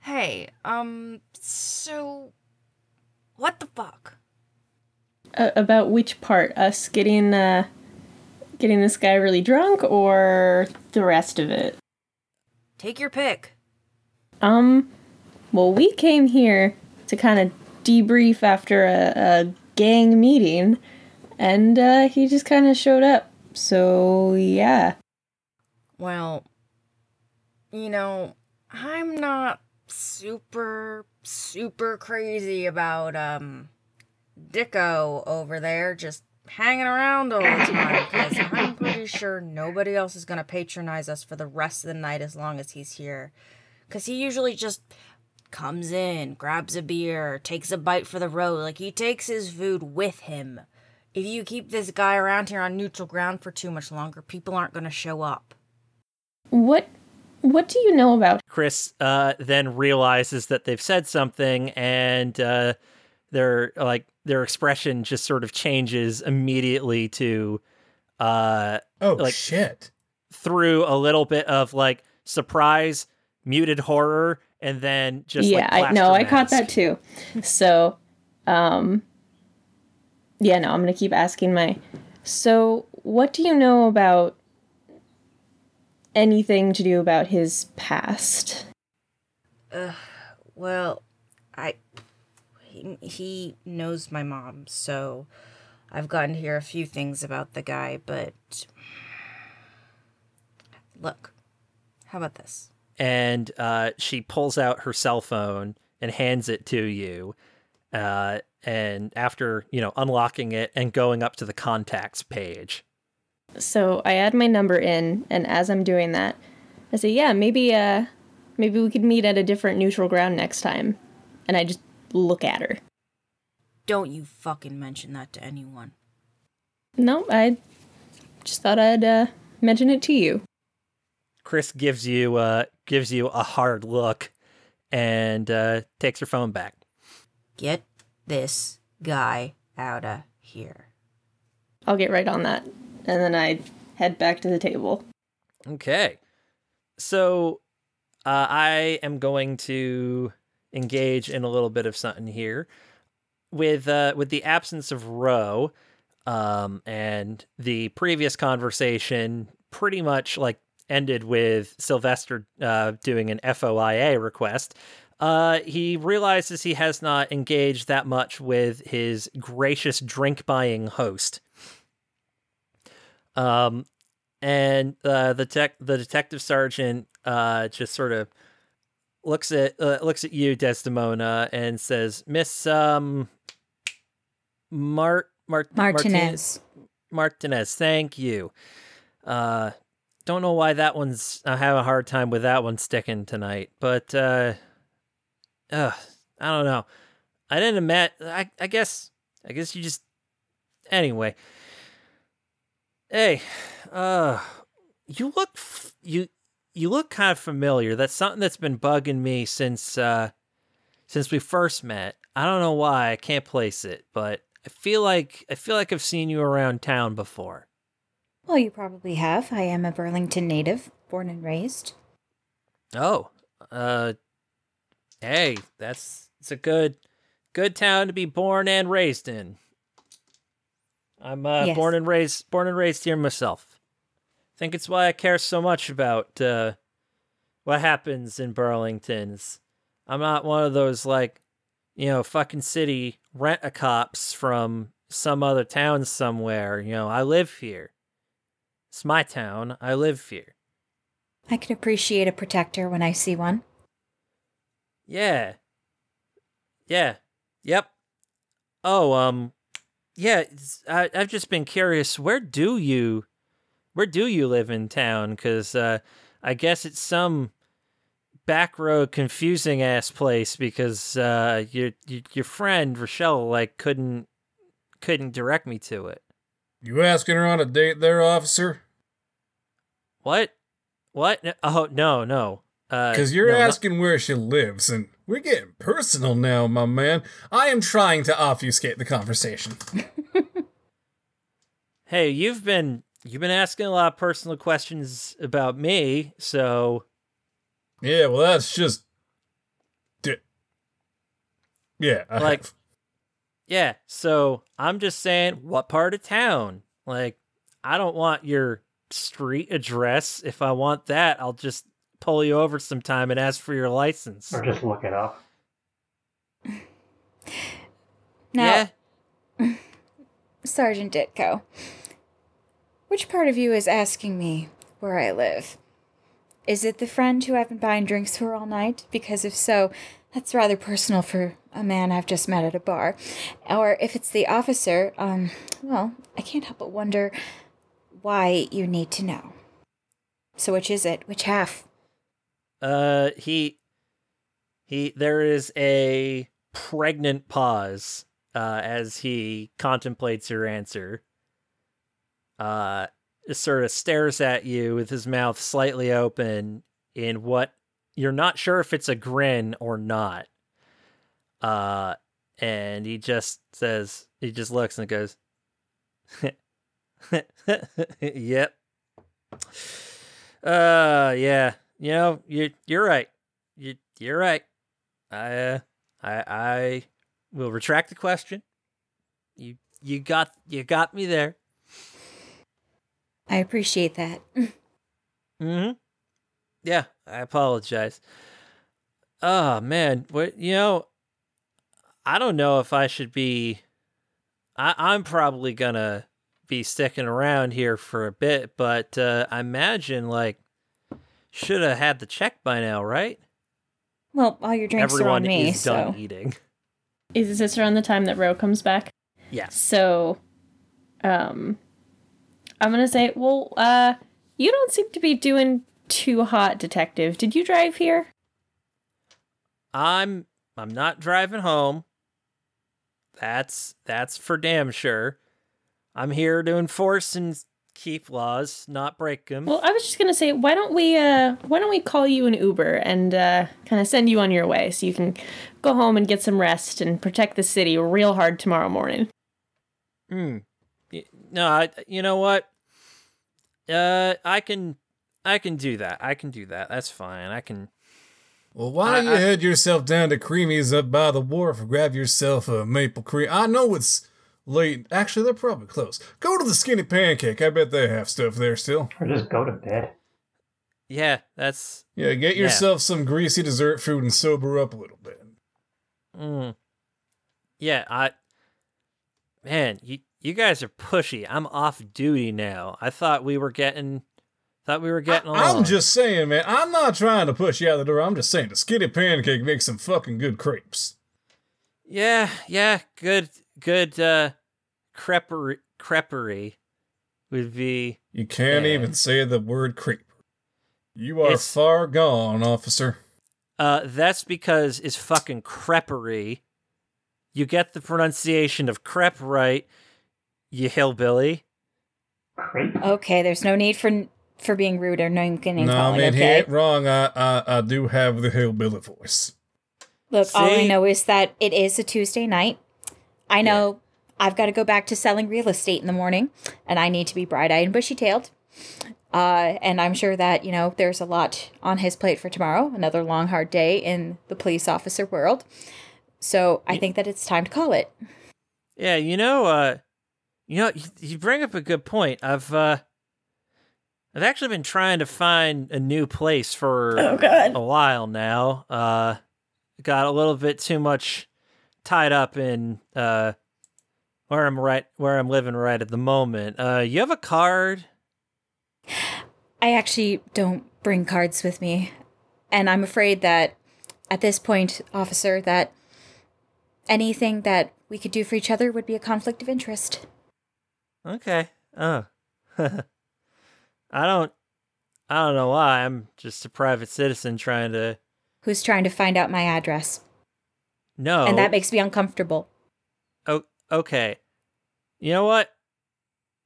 Hey, um, so what the fuck? Uh, about which part? Us getting uh, getting this guy really drunk, or the rest of it? Take your pick. Um, well, we came here to kind of debrief after a, a gang meeting, and uh, he just kind of showed up. So, yeah. Well, you know, I'm not super, super crazy about, um, Dicko over there just hanging around all the time because I'm pretty sure nobody else is going to patronize us for the rest of the night as long as he's here. Because he usually just comes in, grabs a beer, takes a bite for the road. Like he takes his food with him. If you keep this guy around here on neutral ground for too much longer, people aren't going to show up. What what do you know about Chris uh, then realizes that they've said something, and uh, their like their expression just sort of changes immediately to uh, Oh like shit. through a little bit of like surprise, muted horror, and then just yeah, like I no, I caught that too. So, um, yeah, no, I'm gonna keep asking my. So, what do you know about anything to do about his past? Ugh, well, I he, he knows my mom, so I've gotten to hear a few things about the guy, but look, how about this? And uh, she pulls out her cell phone and hands it to you. Uh, and after you know unlocking it and going up to the contacts page, So I add my number in, and as I'm doing that, I say, "Yeah, maybe, uh, maybe we could meet at a different neutral ground next time." And I just look at her. Don't you fucking mention that to anyone. No, I just thought I'd uh, mention it to you. Chris gives you uh, gives you a hard look and uh, takes her phone back. Get this guy out of here. I'll get right on that, and then I head back to the table. Okay. So uh, I am going to engage in a little bit of something here. With uh, with the absence of Ro, um, and the previous conversation pretty much like ended with Sylvester uh, doing an FOIA request. Uh, he realizes he has not engaged that much with his gracious drink buying host. Um, and uh, the tech, the detective sergeant, uh, just sort of looks at uh, looks at you, Desdemona, and says, "Miss um, Mart Mart Martinez. Martinez, thank you. Uh, don't know why that one's. I have a hard time with that one sticking tonight, but uh, uh, I don't know. I didn't admit. I I guess. I guess you just. Anyway. Hey, uh, you look f- you you look kind of familiar. That's something that's been bugging me since uh since we first met. I don't know why. I can't place it, but I feel like I feel like I've seen you around town before. Well, you probably have. I am a Burlington native, born and raised. Oh, uh, hey, that's it's a good good town to be born and raised in. I'm uh, Yes. born and raised born and raised here myself. I think it's why I care so much about uh, what happens in Burlington's. I'm not one of those like, you know, fucking city rent a cops from some other town somewhere. You know, I live here. It's my town. I live here. I can appreciate a protector when I see one. Yeah. Yeah. Yep. Oh, um yeah, I I've just been curious, where do you where do you live in town cuz uh I guess it's some back road confusing ass place because uh your your, your friend Rochelle like couldn't couldn't direct me to it. You asking her on a date there, officer? What? What? Oh no, no. Uh, Because you're no, asking where she lives, and we're getting personal now, my man. I am trying to obfuscate the conversation. Hey, you've been you've been asking a lot of personal questions about me, so Yeah, well, that's just. Yeah, I Like- have. yeah. So I'm just saying, what part of town? Like, I don't want your street address. If I want that, I'll just pull you over sometime and ask for your license. Or just look it up. Now, Yeah. Sergeant Ditko, which part of you is asking me where I live? Is it the friend who I've been buying drinks for all night? Because if so, that's rather personal for a man I've just met at a bar. Or if it's the officer, um, well, I can't help but wonder why you need to know. So which is it? Which half? Uh, he, he. There is a pregnant pause uh, as he contemplates your answer. Uh, sort of stares at you with his mouth slightly open in what you're not sure if it's a grin or not. Uh, and he just says, he just looks and goes, "Yep." Uh, yeah. You know, you you're right. You you're right. I uh, I I will retract the question. You you got you got me there. I appreciate that. Mm-hmm. Yeah, I apologize. Oh man, what you know? I don't know if I should be. I I'm probably gonna be sticking around here for a bit, but uh, I imagine like should have had the check by now, right? Well, all your drinks Everyone are on me, is so done eating. Is this around the time that Ro comes back? Yes. So, um, I'm gonna say, well, uh, you don't seem to be doing too hot, detective. Did you drive here? I'm I'm not driving home. That's that's for damn sure. I'm here to enforce and keep laws, not break them. Well, I was just gonna say, why don't we, uh, why don't we call you an Uber and uh, kind of send you on your way so you can go home and get some rest and protect the city real hard tomorrow morning. Hmm. No, I. You know what? Uh, I can, I can do that. I can do that. That's fine. I can. Well, why don't you I- I- head yourself down to Creamy's up by the wharf and grab yourself a maple cream? I know it's late. Actually, they're probably close. Go to the Skinny Pancake. I bet they have stuff there still. Or just go to bed. Yeah, that's. Yeah, get Yeah. yourself some greasy dessert food and sober up a little bit. Mm. Yeah, I. Man, you you guys are pushy. I'm off duty now. I thought we were getting. Thought we were getting along. I'm just saying, man. I'm not trying to push you out the door. I'm just saying the Skinny Pancake makes some fucking good crepes. Yeah, yeah, good, good. uh Creperie, creperie would be. You can't Yeah. even say the word creep. You are It's- far gone, officer. Uh, that's because it's fucking creperie. You get the pronunciation of crepe right, you hillbilly. Crepe. okay. There's no need for for being rude or name name No, calling. man, he okay. ain't wrong. I, I I do have the hillbilly voice. Look, all I know is that it is a Tuesday night. I know I've got to go back to selling real estate in the morning, and I need to be bright eyed and bushy tailed. Uh, and I'm sure that, you know, there's a lot on his plate for tomorrow, another long, hard day in the police officer world. So I think that it's time to call it. Yeah, you know, uh, you know, you, you bring up a good point. I've, uh, I've actually been trying to find a new place for Oh, a while now. Uh, got a little bit too much tied up in uh where I'm right where I'm living right at the moment. Uh, you have a card? I actually don't bring cards with me. And I'm afraid that at this point, officer, that anything that we could do for each other would be a conflict of interest. Okay. Oh. I don't I don't know why. I'm just a private citizen trying to Who's trying to find out my address? Know. And that makes me uncomfortable. Oh, okay. You know what?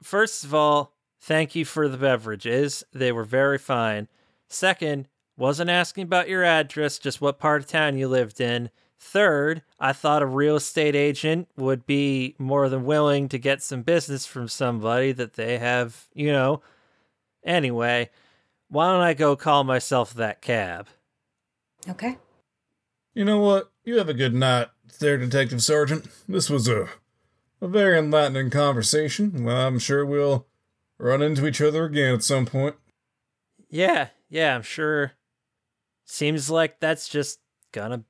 First of all, thank you for the beverages. They were very fine. Second, wasn't asking about your address, just what part of town you lived in. Third, I thought a real estate agent would be more than willing to get some business from somebody that they have, you know. Anyway, why don't I go call myself that cab? Okay. You know what? You have a good night, there, Detective Sergeant. This was a a very enlightening conversation. Well, I'm sure we'll run into each other again at some point. Yeah, yeah, I'm sure. Seems like that's just gonna.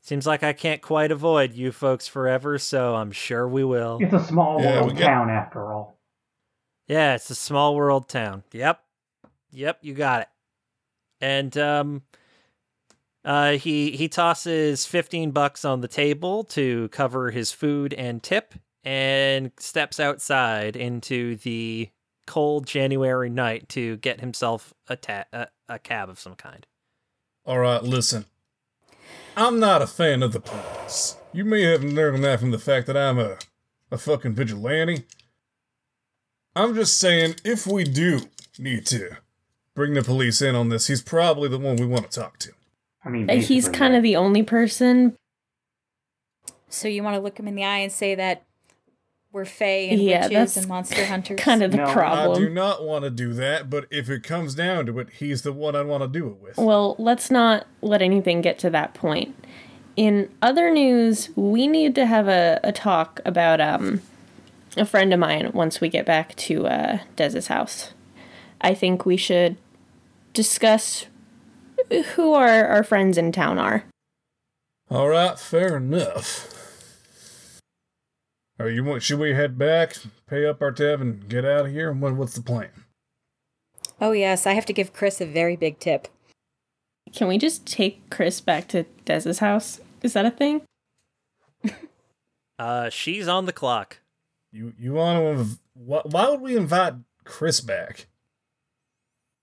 Seems like I can't quite avoid you folks forever, so I'm sure we will. It's a small Yeah, world got- town after all. Yeah, it's a small world town. Yep. Yep, you got it. And um uh he he tosses 15 bucks on the table to cover his food and tip and steps outside into the cold January night to get himself a ta- a, a cab of some kind. All right, listen. I'm not a fan of the police. You may have learned that from the fact that I'm a, a fucking vigilante. I'm just saying, if we do need to bring the police in on this, he's probably the one we want to talk to. I mean, He's kind of the only person. So you want to look him in the eye and say that we're fae and Yeah, witches that's and monster hunters? Kind of the No, I do I do not want to do that, but if it comes down to it, he's the one I'd want to do it with. Well, let's not let anything get to that point. In other news, we need to have a, a talk about um a friend of mine once we get back to uh Dez's house. I think we should discuss who our, our friends in town are. All right, fair enough. Are you want? Should we head back, pay up our tab, and get out of here? What, what's the plan? Oh, yes, I have to give Chris a very big tip. Can we just take Chris back to Dez's house? Is that a thing? Uh she's on the clock. You you want to? Inv- why, why would we invite Chris back?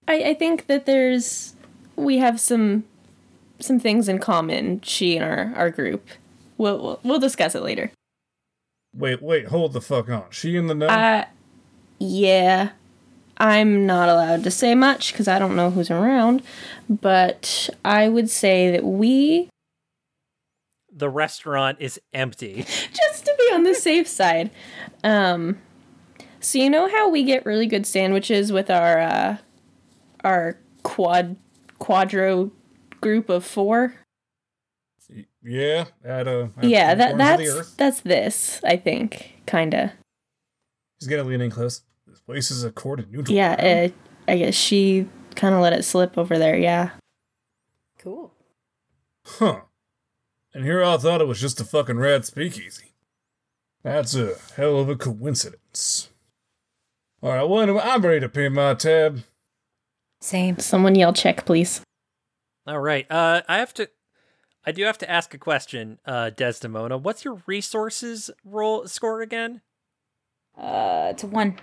I, I think that there's we have some some things in common, she and our, our group. We'll, we'll we'll discuss it later. Wait, wait, hold the fuck on. She in the know? Uh yeah. I'm not allowed to say much because I don't know who's around, but I would say that we, The restaurant is empty. just to be on the safe side, um, so you know how we get really good sandwiches with our uh, our quad quadro group of four. Yeah, at uh. at yeah, that corners of the that's that's this. I think, kinda. He's gonna lean in close. This place is a court neutral. Yeah, ground. uh, I guess she kind of let it slip over there. Yeah. Cool. Huh. And here I thought it was just a fucking rad speakeasy. That's a hell of a coincidence. Alright, well, anyway, I'm ready to pay my tab. Same. Someone yell check, please. All right. Uh I have to I do have to ask a question, uh Desdemona. What's your resources roll score again? Uh, it's a one.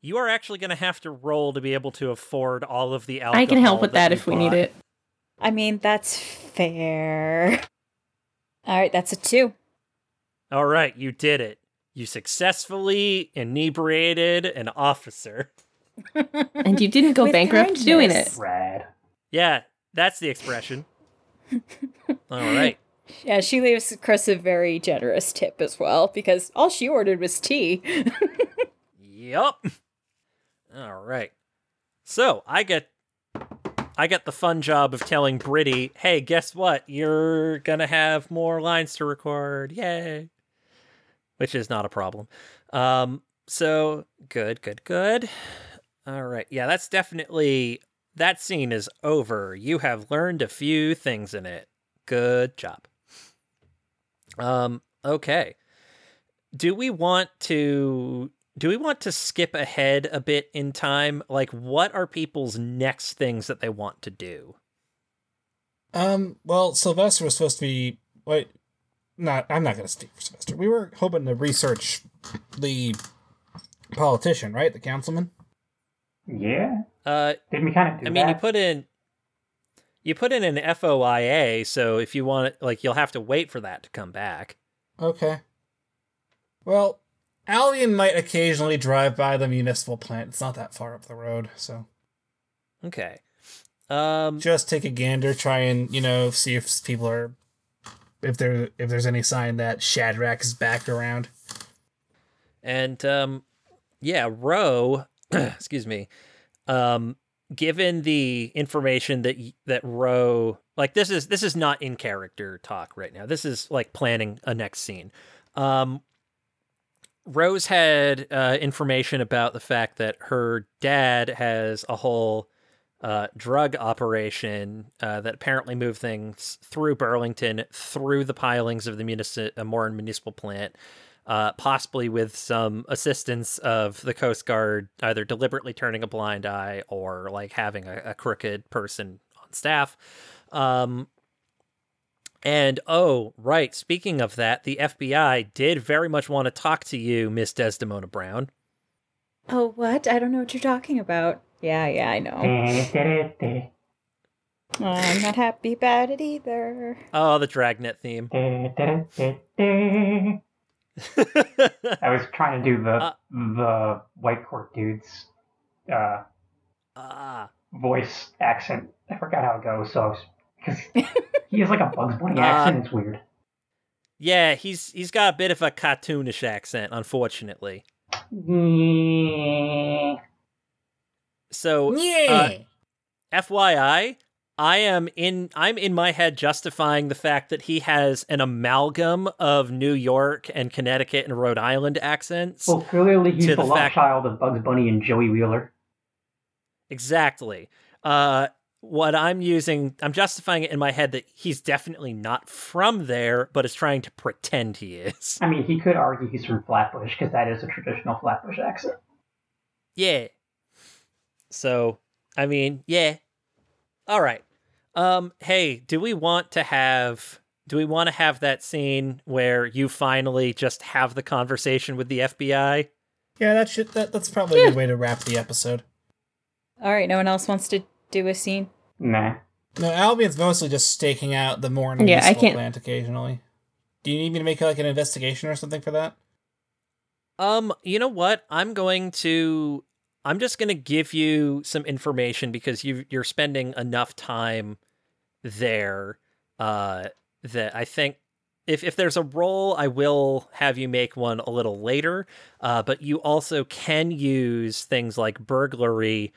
You are actually going to have to roll to be able to afford all of the alcohol. I can help with that, you if we need it. I mean, that's fair. All right, that's a two. All right, you did it. You successfully inebriated an officer. And you didn't go With bankrupt doing it. Rad. Yeah, that's the expression. All right. Yeah, she leaves Chris a very generous tip as well because all she ordered was tea. Yup. All right. So I get I get the fun job of telling Britty, hey, guess what? You're gonna have more lines to record. Yay. Which is not a problem. Um, so good, good, good. All right. Yeah, that's definitely that scene is over. You have learned a few things in it. Good job. Um, okay. Do we want to do we want to skip ahead a bit in time? Like what are people's next things that they want to do? Um, well, Sylvester was supposed to be. Wait, not. I'm not going to speak for Sylvester. We were hoping to research the politician, right? The councilman. Yeah. Uh Didn't we kind of do I mean, you put in you put in an FOIA, so if you want it, like you'll have to wait for that to come back. Okay. Well, Albion might occasionally drive by the municipal plant. It's not that far up the road, so Okay. Um, just take a gander, try and you know see if people are, if there if there's any sign that Shadrach is back around. And um, yeah, Ro, excuse me. Um, given the information that that Ro, like this is this is not in character talk right now. This is like planning a next scene. Um, Rose had uh, information about the fact that her dad has a whole uh, drug operation uh, that apparently moved things through Burlington, through the pilings of the munici- uh, Moran municipal plant, uh, possibly with some assistance of the Coast Guard, either deliberately turning a blind eye or like having a, a crooked person on staff. Um, and oh, right, speaking of that, the FBI did very much want to talk to you, Miss Desdemona Brown. Oh, what? I don't know what you're talking about. Yeah, yeah, I know. Da-da-da-da. I'm not happy about it either. Oh, the Dragnet theme. I was trying to do the Uh. the white court dude's uh, ah, voice accent. I forgot how it goes, so because he has like a Bugs Bunny Uh, accent, it's weird. yeah, he's he's got a bit of a cartoonish accent, unfortunately. Yeah. So, uh, FYI, I am in I'm in my head justifying the fact that he has an amalgam of New York and Connecticut and Rhode Island accents. Well, clearly he's the the love fact- child of Bugs Bunny and Joey Wheeler. Exactly. Uh, what I'm using, I'm justifying it in my head that he's definitely not from there, but is trying to pretend he is. I mean, he could argue he's from Flatbush because that is a traditional Flatbush accent. Yeah. So, I mean, yeah. All right. Um, hey, do we want to have do we want to have that scene where you finally just have the conversation with the FBI? Yeah, that should that, that's probably a good way to wrap the episode. All right, no one else wants to do a scene. Nah. No, Albion's mostly just staking out the morning Yeah, I can't- plant occasionally. Do you need me to make like an investigation or something for that? Um, you know what? I'm going to I'm just going to give you some information because you you're spending enough time there uh that I think if if there's a role I will have you make one a little later, uh but you also can use things like burglary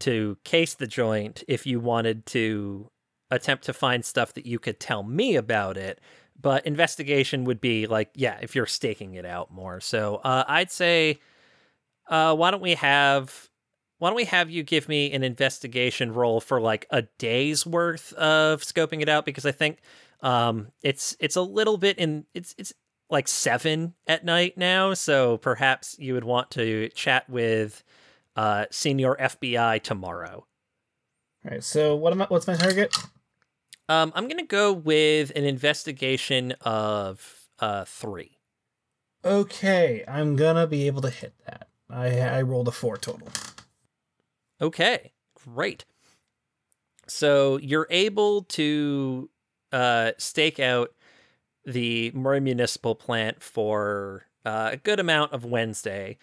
to case the joint if you wanted to attempt to find stuff that you could tell me about it but investigation would be like yeah if you're staking it out more. So uh, i'd say uh, why don't we have why don't we have you give me an investigation roll for like a day's worth of scoping it out because i think um, it's it's a little bit in it's it's like seven at night now so perhaps you would want to chat with uh, senior fbi tomorrow All right. So what am I? What's my target? um, i'm gonna go with an investigation of uh, three Okay, I'm gonna be able to hit that. I I rolled a four total. Okay, great. So you're able to uh, stake out the Murray Municipal Plant for uh, a good amount of Wednesday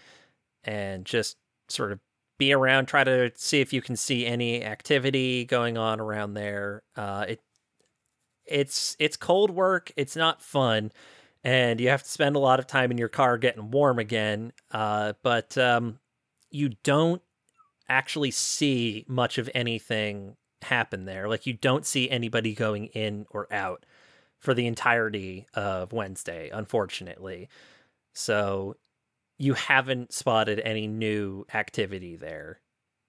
and just sort of be around, try to see if you can see any activity going on around there. Uh, it it's it's cold work. It's not fun, and you have to spend a lot of time in your car getting warm again. Uh, but um, you don't actually see much of anything happen there. Like you don't see anybody going in or out for the entirety of Wednesday, unfortunately. So you haven't spotted any new activity there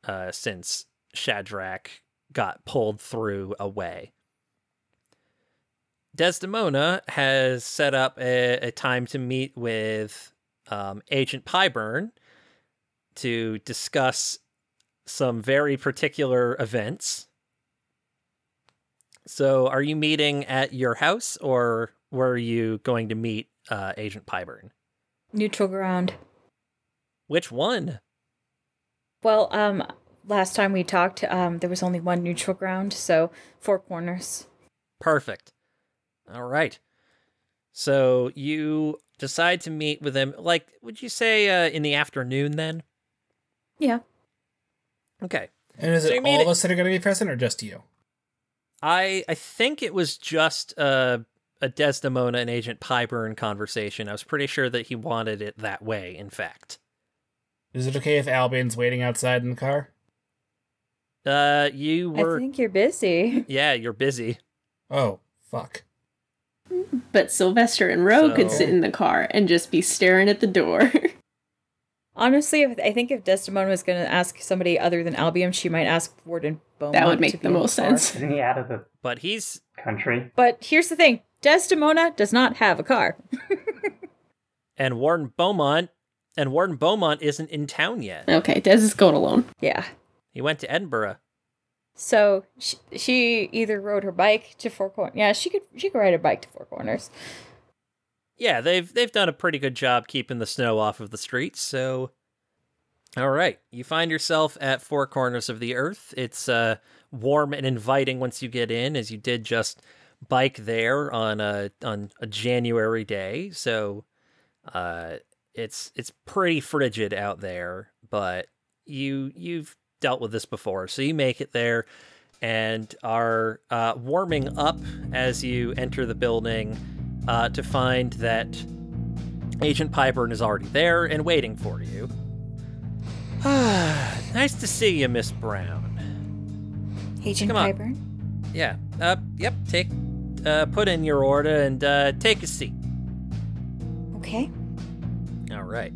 uh, since Shadrach got pulled through away. Desdemona has set up a, a time to meet with um, Agent Pyburn to discuss some very particular events. So, are you meeting at your house, or were you going to meet uh, Agent Pyburn? Neutral ground. Which one? Well, um, last time we talked, um, there was only one neutral ground, so four corners. Perfect. All right. So you decide to meet with him. Like, would you say uh, in the afternoon then? Yeah. Okay. And is So it all of us that are going to be present, or just you? I I think it was just uh, a Desdemona and Agent Pyburn conversation. I was pretty sure that he wanted it that way. In fact, Is it okay if Albion's waiting outside in the car? uh, you were I think you're busy. yeah, you're busy. Oh, fuck. But Sylvester and Rogue could sit in the car and just be staring at the door. Honestly, if, I think if Desdemona was going to ask somebody other than Albion, she might ask Warden Beaumont. that would make be the most sense. Isn't he out of the But he's country? But here's the thing Desdemona does not have a car. and Warden Beaumont, and Warden Beaumont isn't in town yet. Okay, Des is going alone. Yeah. He went to Edinburgh. So she, she either rode her bike to Four Corners. Yeah, she could she could ride a bike to Four Corners. Yeah, they've they've done a pretty good job keeping the snow off of the streets. So, all right, you find yourself at Four Corners of the Earth. It's uh, warm and inviting once you get in, as you did just bike there on a on a January day. So, uh, it's it's pretty frigid out there, but you you've dealt with this before, so you make it there and are uh, warming up as you enter the building uh, to find that Agent Pyburn is already there and waiting for you. nice to see you, Miss Brown. Agent Come on. Pyburn. Yeah. Uh. Yep. Take. Uh. Put in your order and uh, take a seat. Okay. All right.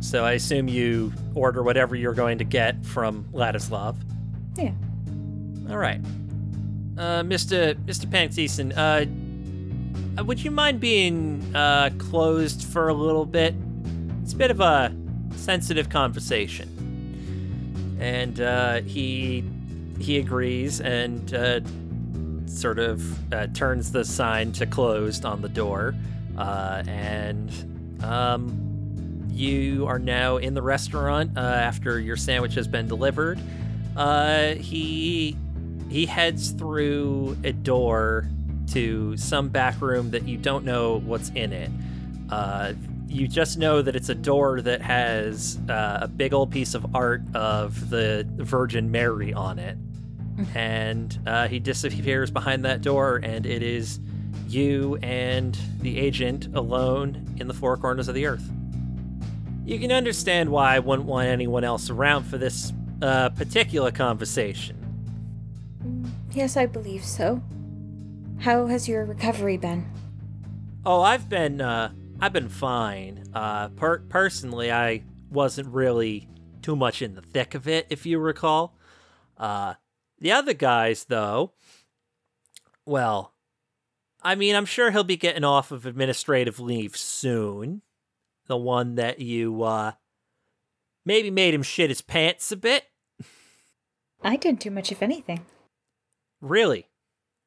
So I assume you order whatever you're going to get from Ladislav. Yeah. All right. Uh, Mr. Mr. Pantheson, uh, uh, would you mind being uh, closed for a little bit? It's a bit of a sensitive conversation. And uh, he he agrees and uh, sort of uh, turns the sign to closed on the door. Uh, and um, you are now in the restaurant uh, after your sandwich has been delivered. Uh, he he heads through a door to some back room that you don't know what's in it. Uh, you just know that it's a door that has uh, a big old piece of art of the Virgin Mary on it. And uh, he disappears behind that door, and it is you and the agent alone in the four corners of the earth. You can understand why I wouldn't want anyone else around for this uh, particular conversation. Yes, I believe so. How has your recovery been? Oh, I've been uh I've been fine. Uh per- personally, I wasn't really too much in the thick of it if you recall. Uh the other guys though, well, I mean, I'm sure he'll be getting off of administrative leave soon. The one that you uh maybe made him shit his pants a bit. I didn't do much of anything. Really?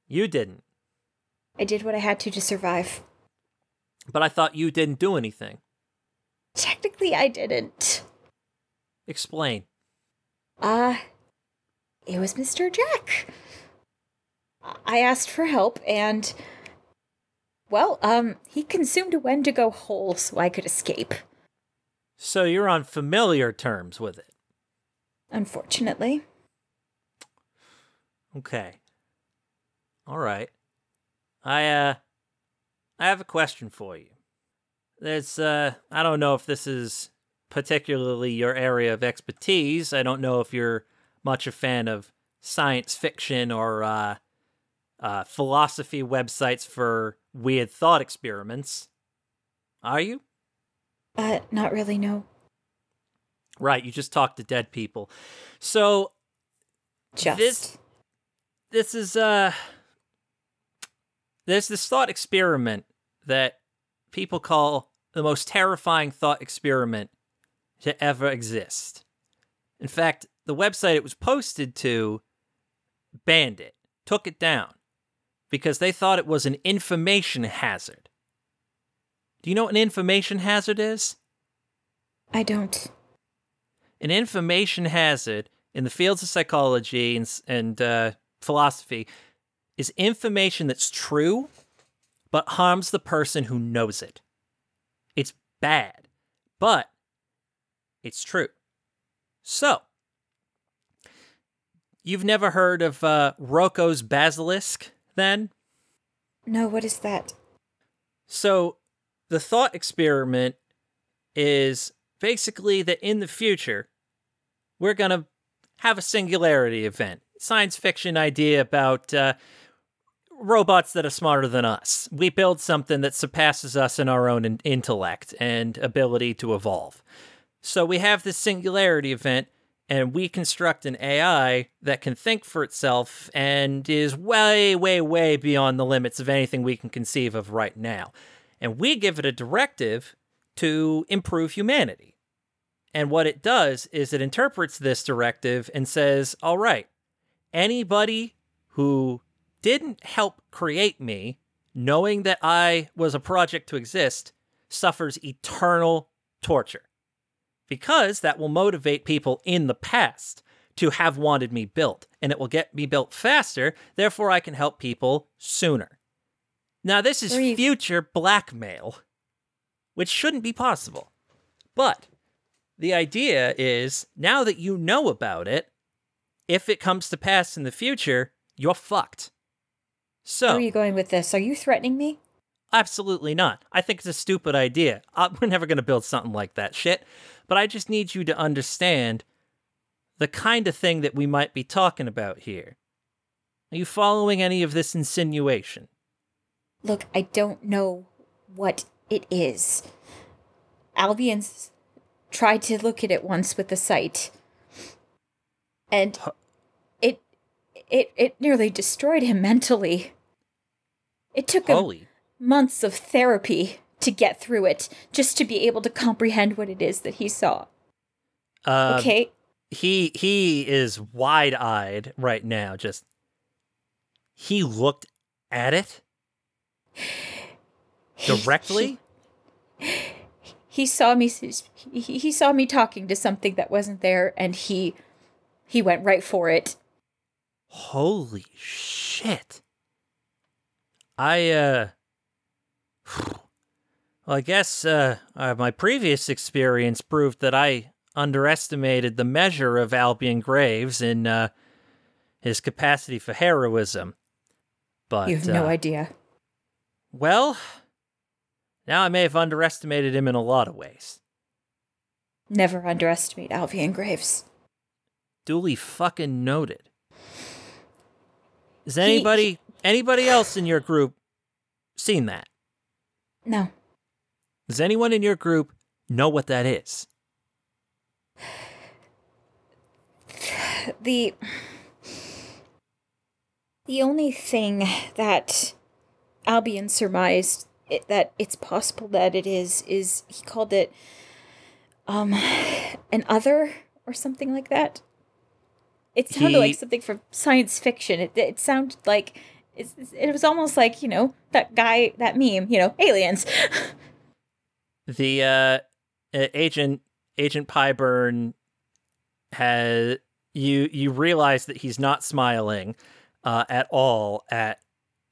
You didn't. I did what I had to to survive. But I thought you didn't do anything. Technically, I didn't. Explain. Uh, it was Mr. Jack. I asked for help and. Well, um, he consumed a Wendigo whole so I could escape. So you're on familiar terms with it. Unfortunately. Okay. All right. I uh I have a question for you. There's uh I don't know if this is particularly your area of expertise. I don't know if you're much a fan of science fiction or uh uh philosophy websites for weird thought experiments. Are you? Uh, not really, no. Right, you just talk to dead people. So Just. This this is uh there's this thought experiment that people call the most terrifying thought experiment to ever exist. In fact, the website it was posted to banned it, took it down because they thought it was an information hazard. Do you know what an information hazard is? I don't. an information hazard in the fields of psychology and, and uh, philosophy is information that's true but harms the person who knows it. It's bad, but it's true. So, you've never heard of uh, Roko's basilisk, then? No, what is that? So, the thought experiment is basically that in the future, we're going to have a singularity event. Science fiction idea about uh, robots that are smarter than us. We build something that surpasses us in our own in- intellect and ability to evolve. So we have this singularity event, and we construct an AI that can think for itself and is way, way, way beyond the limits of anything we can conceive of right now. And we give it a directive to improve humanity. And what it does is it interprets this directive and says, all right, anybody who didn't help create me, knowing that I was a project to exist, suffers eternal torture. Because that will motivate people in the past to have wanted me built, and it will get me built faster, therefore, I can help people sooner. Now, this is future blackmail, which shouldn't be possible. But the idea is now that you know about it, if it comes to pass in the future, you're fucked. So, Where are you going with this? Are you threatening me? Absolutely not. I think it's a stupid idea. Uh, we're never going to build something like that shit. But I just need you to understand the kind of thing that we might be talking about here. Are you following any of this insinuation? Look, I don't know what it is. Albion's tried to look at it once with the sight. And it it nearly destroyed him mentally. It took him months of therapy to get through it, just to be able to comprehend what it is that he saw. Uh, Okay? He he is wide eyed right now. Just he looked at it directly. he saw me he, he saw me talking to something that wasn't there and he he went right for it Holy shit. I, uh. Well, I guess, uh, uh, my previous experience proved that I underestimated the measure of Albion Graves in, uh, his capacity for heroism. But, you have no uh, idea Well, now I may have underestimated him in a lot of ways. never underestimate albion graves Duly fucking noted. Has He- anybody, anybody else in your group seen that? no Does anyone in your group know what that is? the the only thing that albion surmised it, that it's possible that it is is he called it um an other or something like that it sounded He- like something from science fiction. It, it sounded like it's, it was almost like you know that guy that meme you know aliens. The uh, uh, agent Agent Pyburn has you you realize that he's not smiling uh, at all at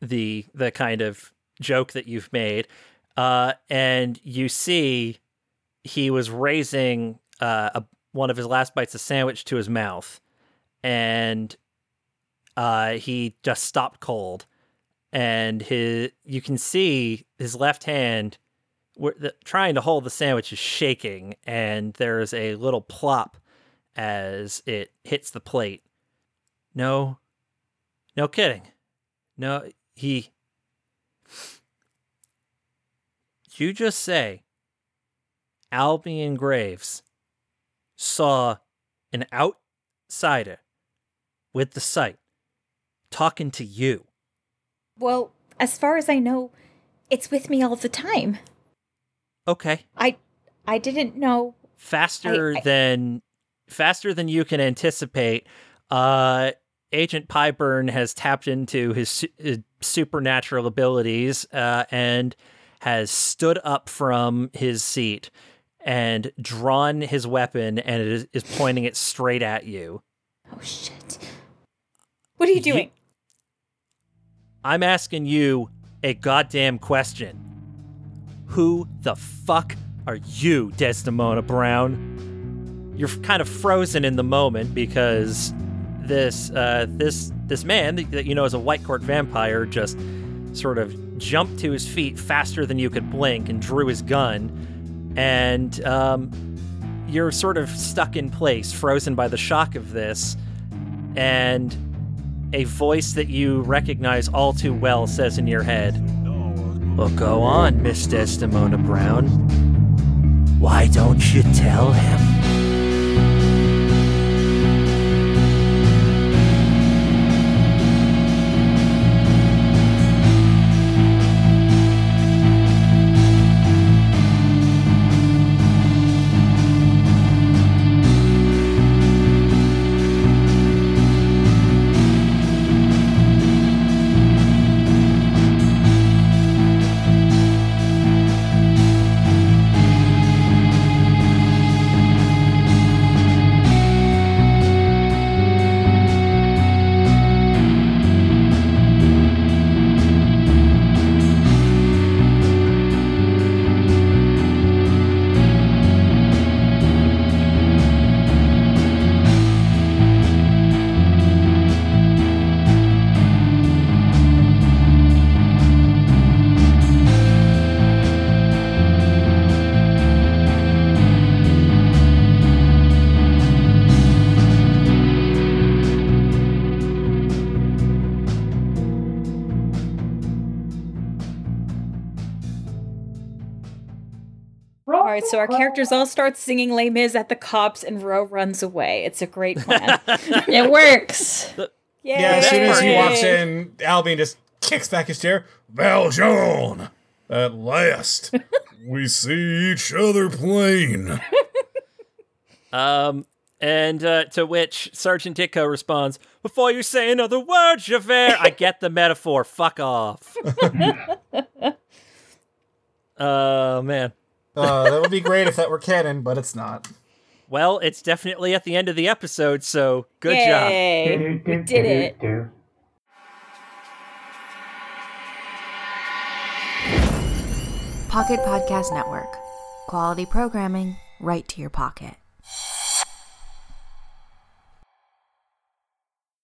the the kind of joke that you've made, uh, and you see he was raising uh, a, one of his last bites of sandwich to his mouth, and uh, he just stopped cold, and his you can see his left hand the, trying to hold the sandwich is shaking, and there's a little plop as it hits the plate. No, no kidding. No, he. You just say Albion Graves saw an outsider with the sight talking to you? well as far as i know it's with me all the time Okay. i i didn't know faster I- I- than faster than you can anticipate. Uh, Agent Pyburn has tapped into his, his supernatural abilities uh, and has stood up from his seat and drawn his weapon and it is, is pointing it straight at you. oh shit what are you You- doing I'm asking you a goddamn question. Who the fuck are you, Desdemona Brown? You're kind of frozen in the moment because this uh, this this man that you know is a white court vampire just sort of jumped to his feet faster than you could blink and drew his gun, and um, you're sort of stuck in place, frozen by the shock of this, and a voice that you recognize all too well says in your head, Well, go on, Miss Desdemona Brown. Why don't you tell him? So our characters all start singing Les Mis at the cops, and Ro runs away. It's a great plan. it works. Yeah, as soon as he walks in, Albion just kicks back his chair. Valjean, at last, we see each other plain. Um, and uh, to which Sergeant Ditko responds, Before you say another word, Javert, I get the metaphor. Fuck off. Oh, man. Uh, that would be great if that were canon, but it's not. Well, it's definitely at the end of the episode, so good Yay. job. We did it. Pocket Podcast Network. Quality programming right to your pocket.